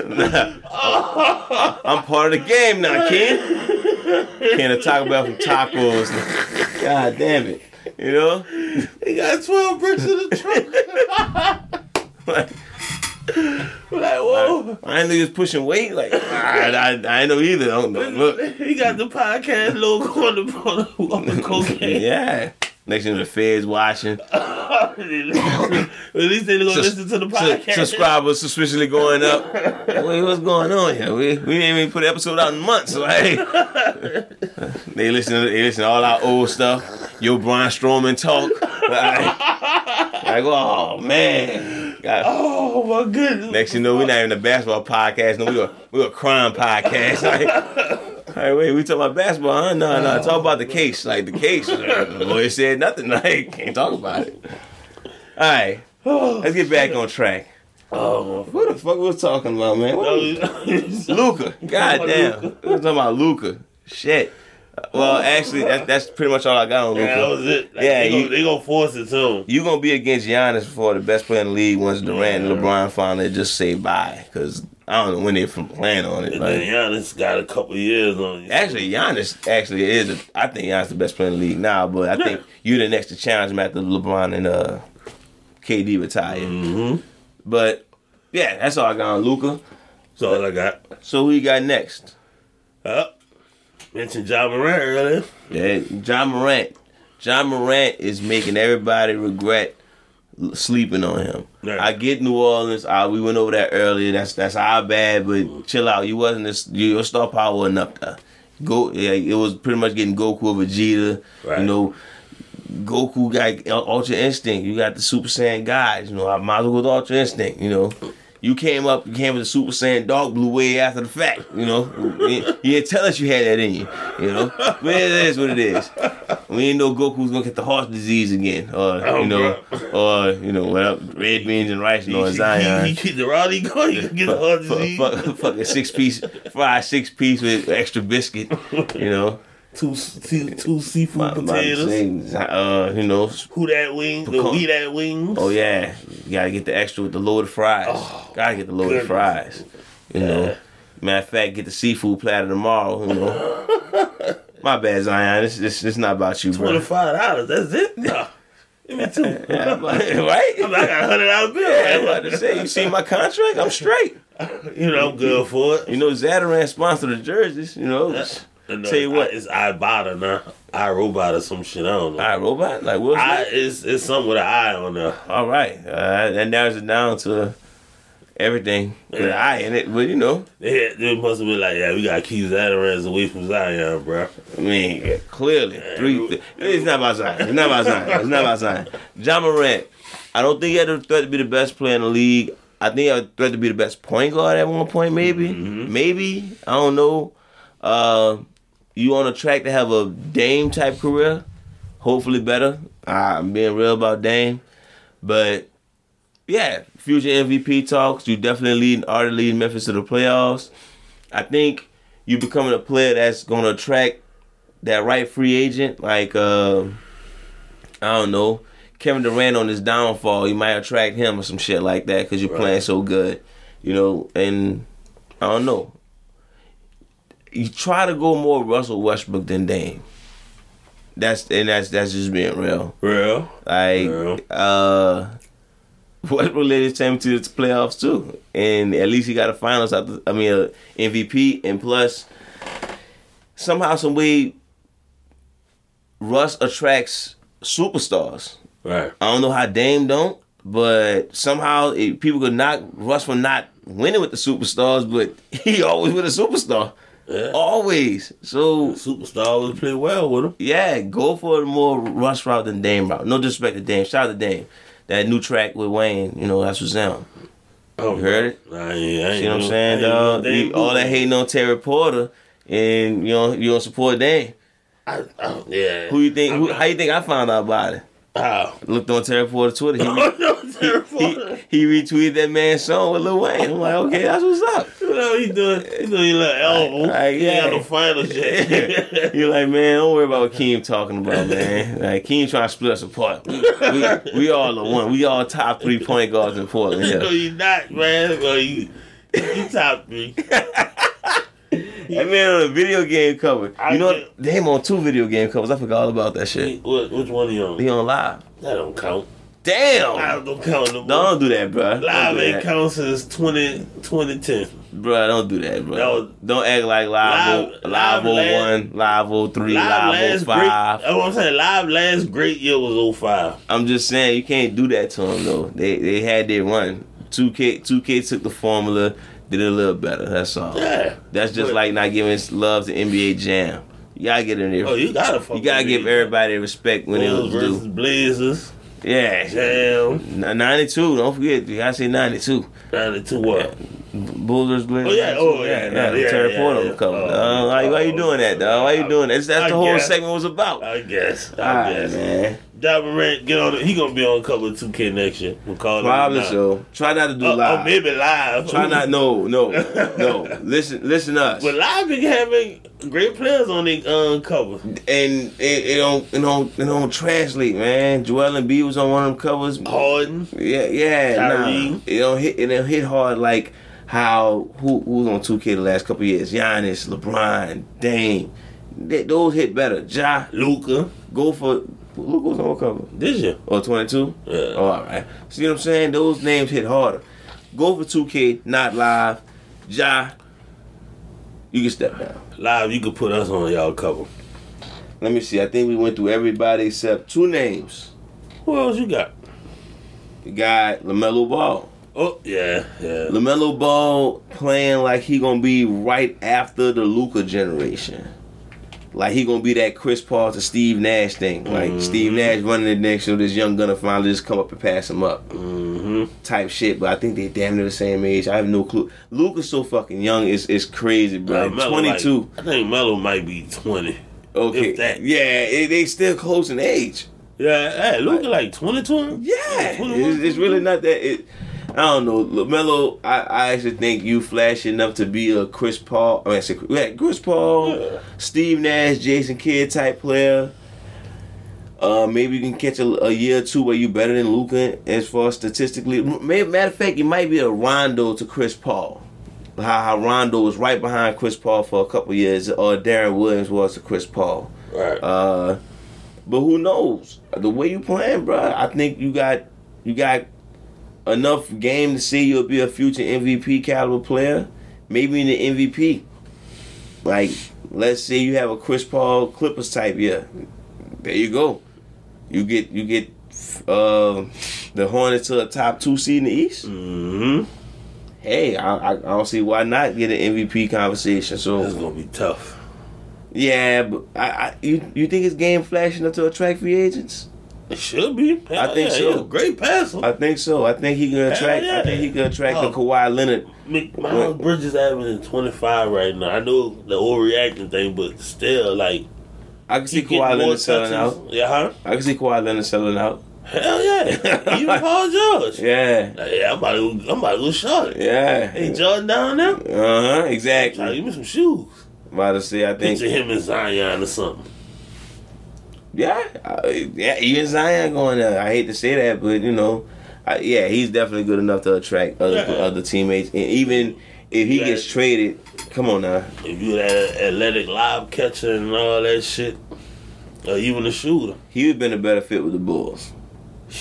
nah. I'm part of the game now, Keem. Can of talk about from tacos. God damn it. You know? he got 12 bricks in the trunk. Like, like, whoa. I ain't niggas pushing weight. Like, I, I, I ain't know either. I Don't know. Look. He got the podcast logo on the, on the, on the cocaine. Yeah. Next thing the feds watching. At least they gonna Sus- listen to the podcast. subscribers suspiciously going up. Wait, what's going on here? We we didn't even put an episode out in months. Like, they listen to they listen to all our old stuff. Yo, Brian Strowman talk. Like, like, oh man. God. Oh my goodness. Next you know, we're not even a basketball podcast. No, we a we a crime podcast. Like, hey, wait, we talking about basketball? Huh? No, no, oh, talk about the case. Like the case. The lawyer said nothing. Like, can't talk about it. All right, let's get back on track. Oh, What the fuck we was talking about, man? Luka. God damn. We was talking about Luka. Shit. Well, actually, that's that's pretty much all I got on Yeah, that Luka. was it. Like, Yeah, they, you- gonna, they gonna force it too. You gonna be against Giannis for the best player in the league once Durant and LeBron finally just say bye, because I don't know when they're from playing on it. And Like, then Giannis got a couple years on it. Actually, Giannis actually is. A, I think Giannis the best player in the league now, but I think you're the next to challenge him after LeBron and uh, KD retire. hmm But yeah, that's all I got on Luka. That's all I got. So who you got next? Up. Mentioned Ja Morant earlier. Yeah, Ja Morant. Ja Morant is making everybody regret sleeping on him. Right. I get New Orleans. Uh, we went over that earlier. That's that's our bad, but chill out. You wasn't this. Your star power wasn't up there. Go. Yeah, it was pretty much getting Goku or Vegeta. Right. You know, Goku got Ultra Instinct. You got the Super Saiyan guys. You know, I might as well go with Ultra Instinct. You know. You came up, you came with the Super Saiyan dog blue way after the fact, you know. You didn't tell us you had that in you, you know. But it is what it is. We didn't know Goku was gonna get the heart disease again, or Oh, you know, or uh, you know, whatever, red beans and rice, you know, he, Zion. he, he keep the Roddy going. You can get the heart Fuck- disease. fuck- Fucking six piece, fried six piece with extra biscuit, you know. Two, two, two seafood My- my potatoes. things, Uh, you know. Who that wing? The we that wings. Oh yeah, you gotta get the extra with the loaded fries. Oh, gotta get the loaded goodness. fries. You know. Yeah. Matter of fact, get the seafood platter tomorrow. You know. My bad, Zion. This this this not about you, Twenty bro. five dollars. That's it. Give me two. Yeah, I'm like, right? I got a hundred dollar bill. Yeah, I'm about to say. You see my contract? I'm straight. You know, I'm good for it. You know, Zatarain sponsored the jerseys. You know. And, Tell you what. it's iBot now. iRobot or some shit. I don't know. All right, robot. Like Will I, it's it's something with an eye on there. All right, uh, that narrows it down to everything with an eye in it. But you know, They, had, they must have been like, yeah, we gotta keep Zatarain's away from Zion, bro. I mean, yeah, clearly, three. It's not about Zion. It's not about Zion. It's not about Zion. Ja Morant. I don't think he had a threat to be the best player in the league. I think he had a threat to be the best point guard at one point, maybe. Maybe I don't know. Uh, you on a track to have a Dame type career? Hopefully better. I'm being real about Dame, but yeah, future MVP talks. You definitely leading, are leading Memphis to the playoffs. I think you becoming a player that's going to attract that right free agent, like uh, I don't know, Kevin Durant on his downfall. You might attract him or some shit like that because you're Right. playing so good, you know. And I don't know. You try to go more Russell Westbrook than Dame. That's and that's that's just being real. Real. Like, Yeah. uh, Westbrook led his team to the playoffs too, and at least he got a finals. After, I mean, a MVP, and plus, somehow, some way, Russ attracts superstars. Right. I don't know how Dame don't, but somehow it, people could knock Russ for not winning with the superstars, but he always with a superstar, Yeah. always. So Superstar was play well with him. yeah, go for a more Russ route than Dame route. No disrespect to Dame. Shout out to Dame. That new track with Wayne, you know, that's what's down. Oh, You heard it? I ain't, I ain't See what I'm saying, dog? You- all that hating on Terry Porter, and you know you don't support Dame. I, I, yeah. Who you think? Who, how you think I found out about it? How? Looked on Terry Porter Twitter. He, Oh, no, Terry he, Porter. he retweeted that man's song with Lil Wayne. I'm like, okay, that's what's up. You know, he doing, he doing his little elbow. Like, He ain't got no final shit. You're like, man, don't worry about what Keem talking about, man. Like, Keem trying to split us apart. We, we, we all the one. We all top three point guards in Portland. Yeah. you not, man. Well, you, you top three. That man on a video game cover. I You know, get- they him on two video game covers. I forgot all about that shit. What, which one are you on? He on live. That don't count. Damn. Live don't count no more. No, don't do that, bro. Live ain't count since 20, 2010. Bro, don't do that, bro. Was- don't act like live, Live- o- live, Live 01, live 03, Live live last 05. great. That's what I'm saying. Live last great year was 05. I'm just saying you can't do that to them though. They they had their run. Two K two K took the formula, did it a little better. That's all. Yeah. That's just But- like not giving love to NBA Jam. You gotta get in there. Oh, you gotta you gotta give everybody respect when it was versus due. Blazers. Yeah. Jam. N- 92, don't forget. I say 92. 92 what? Bullers Blazers. Oh, yeah. Oh, yeah. Yeah, Yeah, Terry yeah, Porter yeah. cover. Oh, Uh, why, why you doing that, dog? Why you doing that? That's, that's I the whole guess. segment was about. I guess. I Alright, guess. man. Ja Morant, get on. The, he gonna be on cover of 2K next year. We'll call it Probably so. Try not to do Uh, live. oh, maybe live. Try not. No, no, no. Listen, listen to us. But live been having great players on the um, cover. and it, it don't it don't it don't translate, man. Joel Embiid was on one of them covers. Harden. Yeah, yeah. Nah, it don't hit. It don't hit hard like how who who was on 2K the last couple years? Giannis, LeBron, Dame. They, those hit better. Ja, Luka. go for Luka's on cover. Did you? Or 22? Yeah. Oh, all right. See what I'm saying? Those names hit harder. Go for 2K, not live. Ja, you can step down. Live, you could put us on y'all cover. Let me see. I think we went through everybody except two names. Who else you got? The guy LaMelo Ball. Oh yeah, yeah. LaMelo Ball playing like he gonna be right after the Luka generation. Like he gonna be that Chris Paul to Steve Nash thing. Like Mhm. Steve Nash running the next so this young gunner finally just come up and pass him up. Mm-hmm. Type shit. But I think they damn near the same age. I have no clue. Luka's so fucking young, it's it's crazy, bro. Twenty two. I think Melo might be twenty. Okay. Yeah, it, they still close in age. Yeah, hey, Luka like twenty two. Yeah, it's, it's really not that. It, don't know, Lamelo. I, I actually think you flash enough to be a Chris Paul. I mean, yeah, Chris Paul, Yeah. Steve Nash, Jason Kidd type player. Uh, maybe you can catch a, a year or two where you're better than Luka as far as statistically. Matter of fact, you might be a Rondo to Chris Paul. How, how Rondo was right behind Chris Paul for a couple years, or Deron Williams was to Chris Paul. Right. Uh, but who knows? The way you playing, bro, I think you got you got enough game to see you'll be a future MVP caliber player, maybe in the MVP. Like, let's say you have a Chris Paul Clippers type year. There you go. You get you get uh, the Hornets to a top two seed in the East. mm-hmm. Hey, I, I, I don't see why not get an MVP conversation. So That's gonna be tough. yeah, but I, I you you think it's game flashing up to attract free agents? It should be. Hell I think yeah, so. great passer. I think so. I think he can attract. yeah. I think he can attract Oh. the Kawhi Leonard. Miles Bridges averaging twenty five right now. I know the overreacting thing, but still, like I can see Kawhi Leonard selling out. Yeah, huh? I can see Kawhi Leonard selling out. Hell yeah. Even Paul George. Yeah, Like, yeah, I'm about to I'm about to go short. yeah. Hey, Jordan down there? Uh huh. Exactly. give me some shoes. About to say, I think. Picture him and Zion or something. Yeah, uh, yeah. Even Zion going there. I hate to say that, but you know, I, yeah, he's definitely good enough to attract other Yeah. other teammates. And even if he gets traded, come on now. If you that athletic lob catcher and all that shit, or even a shooter. He would have been a better fit with the Bulls.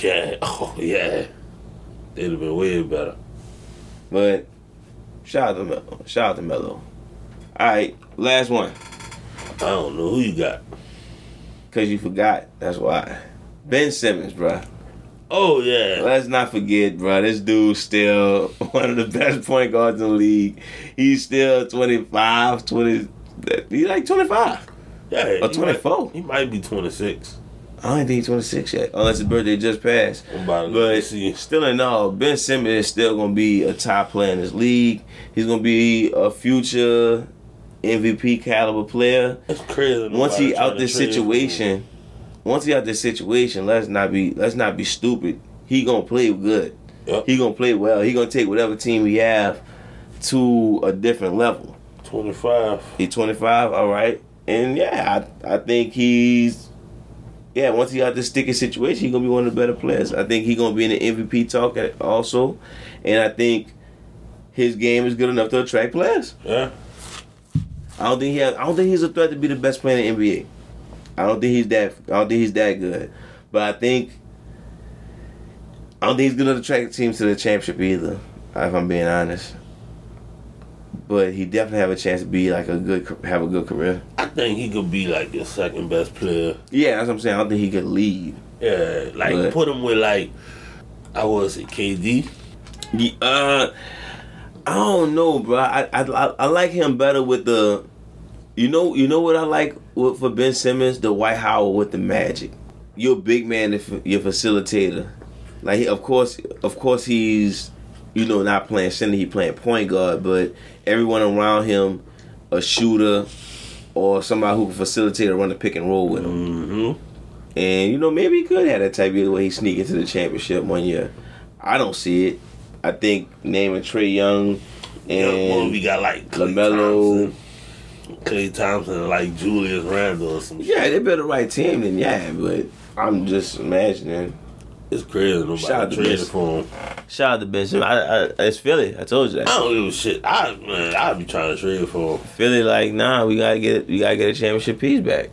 Yeah. Oh, yeah. They'd have been way better. But shout out to Melo. Shout out to Melo. All right, last one. I don't know who you got. Cause you forgot. That's why. Ben Simmons, bro. Oh, yeah. Let's not forget, bro. This dude's still one of the best point guards in the league. He's still 25, 20. He's like 25. Yeah. Or he might- 24. He might be 26. I don't think he's 26 yet. Unless his birthday just passed. To But see. still in all, Ben Simmons is still gonna be a top player in this league. He's gonna be a future MVP caliber player. That's crazy. Once he out this situation, once he out this situation, let's not be let's not be stupid. He gonna play good. Yep. He gonna play well. He gonna take whatever team he have to a different level. 25. He 25, all right, and yeah, I I think he's yeah. Once he out this sticky situation, he gonna be one of the better players. I think he gonna be in the MVP talk also, and I think his game is good enough to attract players. Yeah. I don't think he has, I don't think he's a threat to be the best player in the NBA. I don't think he's that. I don't think he's that good. But I think I don't think he's gonna attract teams to the championship either. If I'm being honest. But he definitely have a chance to be like a good have a good career. I think he could be like the second best player. Yeah, that's what I'm saying. I don't think he could lead. Yeah. Like, But- put him with, like, I was it, KD? Ye- Uh, I don't know, bro. I, I I like him better with the, you know, you know what I like with, for Ben Simmons, Dwight Howard with the Magic. You're a big man, if you're a facilitator. Like, of course, of course, he's, you know, not playing center. He playing point guard, but everyone around him, a shooter, or somebody who can facilitate or run the pick and roll with him. Mm-hmm. And you know, maybe he could have that type of way he sneak into the championship one year. I don't see it. I think naming Trae Young Yeah, well, and we got like Klay LaMelo. Thompson, Klay Thompson, like Julius Randle or some shit. yeah, they built the right team. Then yeah, but I'm just imagining. It's crazy. Nobody Shout out to traded Vince. for him. Shout out to Ben Simmons. I, I, it's Philly. I told you that. I don't give a shit. I man, I'd be trying to trade for him. Philly, like, nah, we gotta get we gotta get a championship piece back.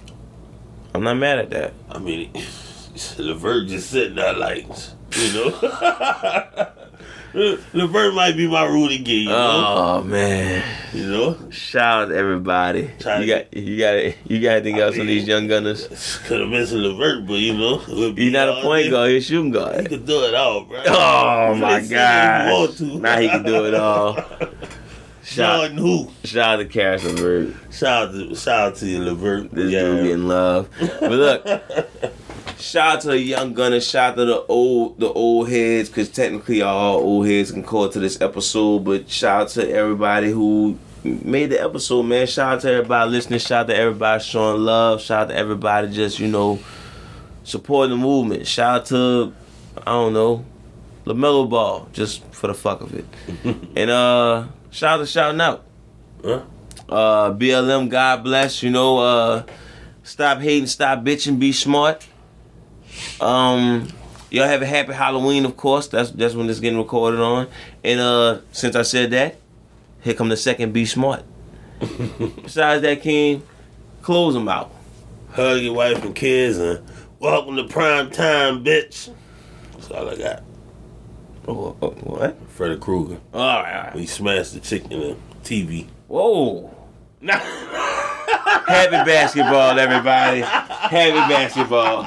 I'm not mad at that. I mean, Levert just sitting there like, you know. Levert might be my Rudy Gay, you know. Oh man. You know, Shout out to everybody. Try You got you got you got anything else on these young gunners? could have mentioned Levert, but you know, it would be You're not a point guard, a shooting guard. He could do it all, bro. Oh my They said he want god. Now he can do it all. Shout, Jordan who? shout out to Caris LeVert. Shout out to shout out to you, Levert. This dude getting love. But look, shout out to the young gunners, shout out to the old the old heads, because technically all old heads can call to this episode, but shout out to everybody who made the episode, man. Shout out to everybody listening, shout out to everybody showing love, shout out to everybody just, you know, supporting the movement. Shout out to I don't know, LaMelo Ball, just for the fuck of it. and uh shout out to shouting out. Huh? Uh BLM, God bless, you know, uh stop hating, stop bitching, be smart. Um y'all have a happy Halloween, of course. That's that's when this getting recorded on. And uh since I said that, here come the second be smart. Besides that, King, close them out. Hug your wife and kids and welcome to prime time, bitch. That's all I got. Oh, oh, what? Freddy Krueger. All right, all right. He smashed the chick in the TV. Whoa. No. Happy basketball, everybody. Happy basketball.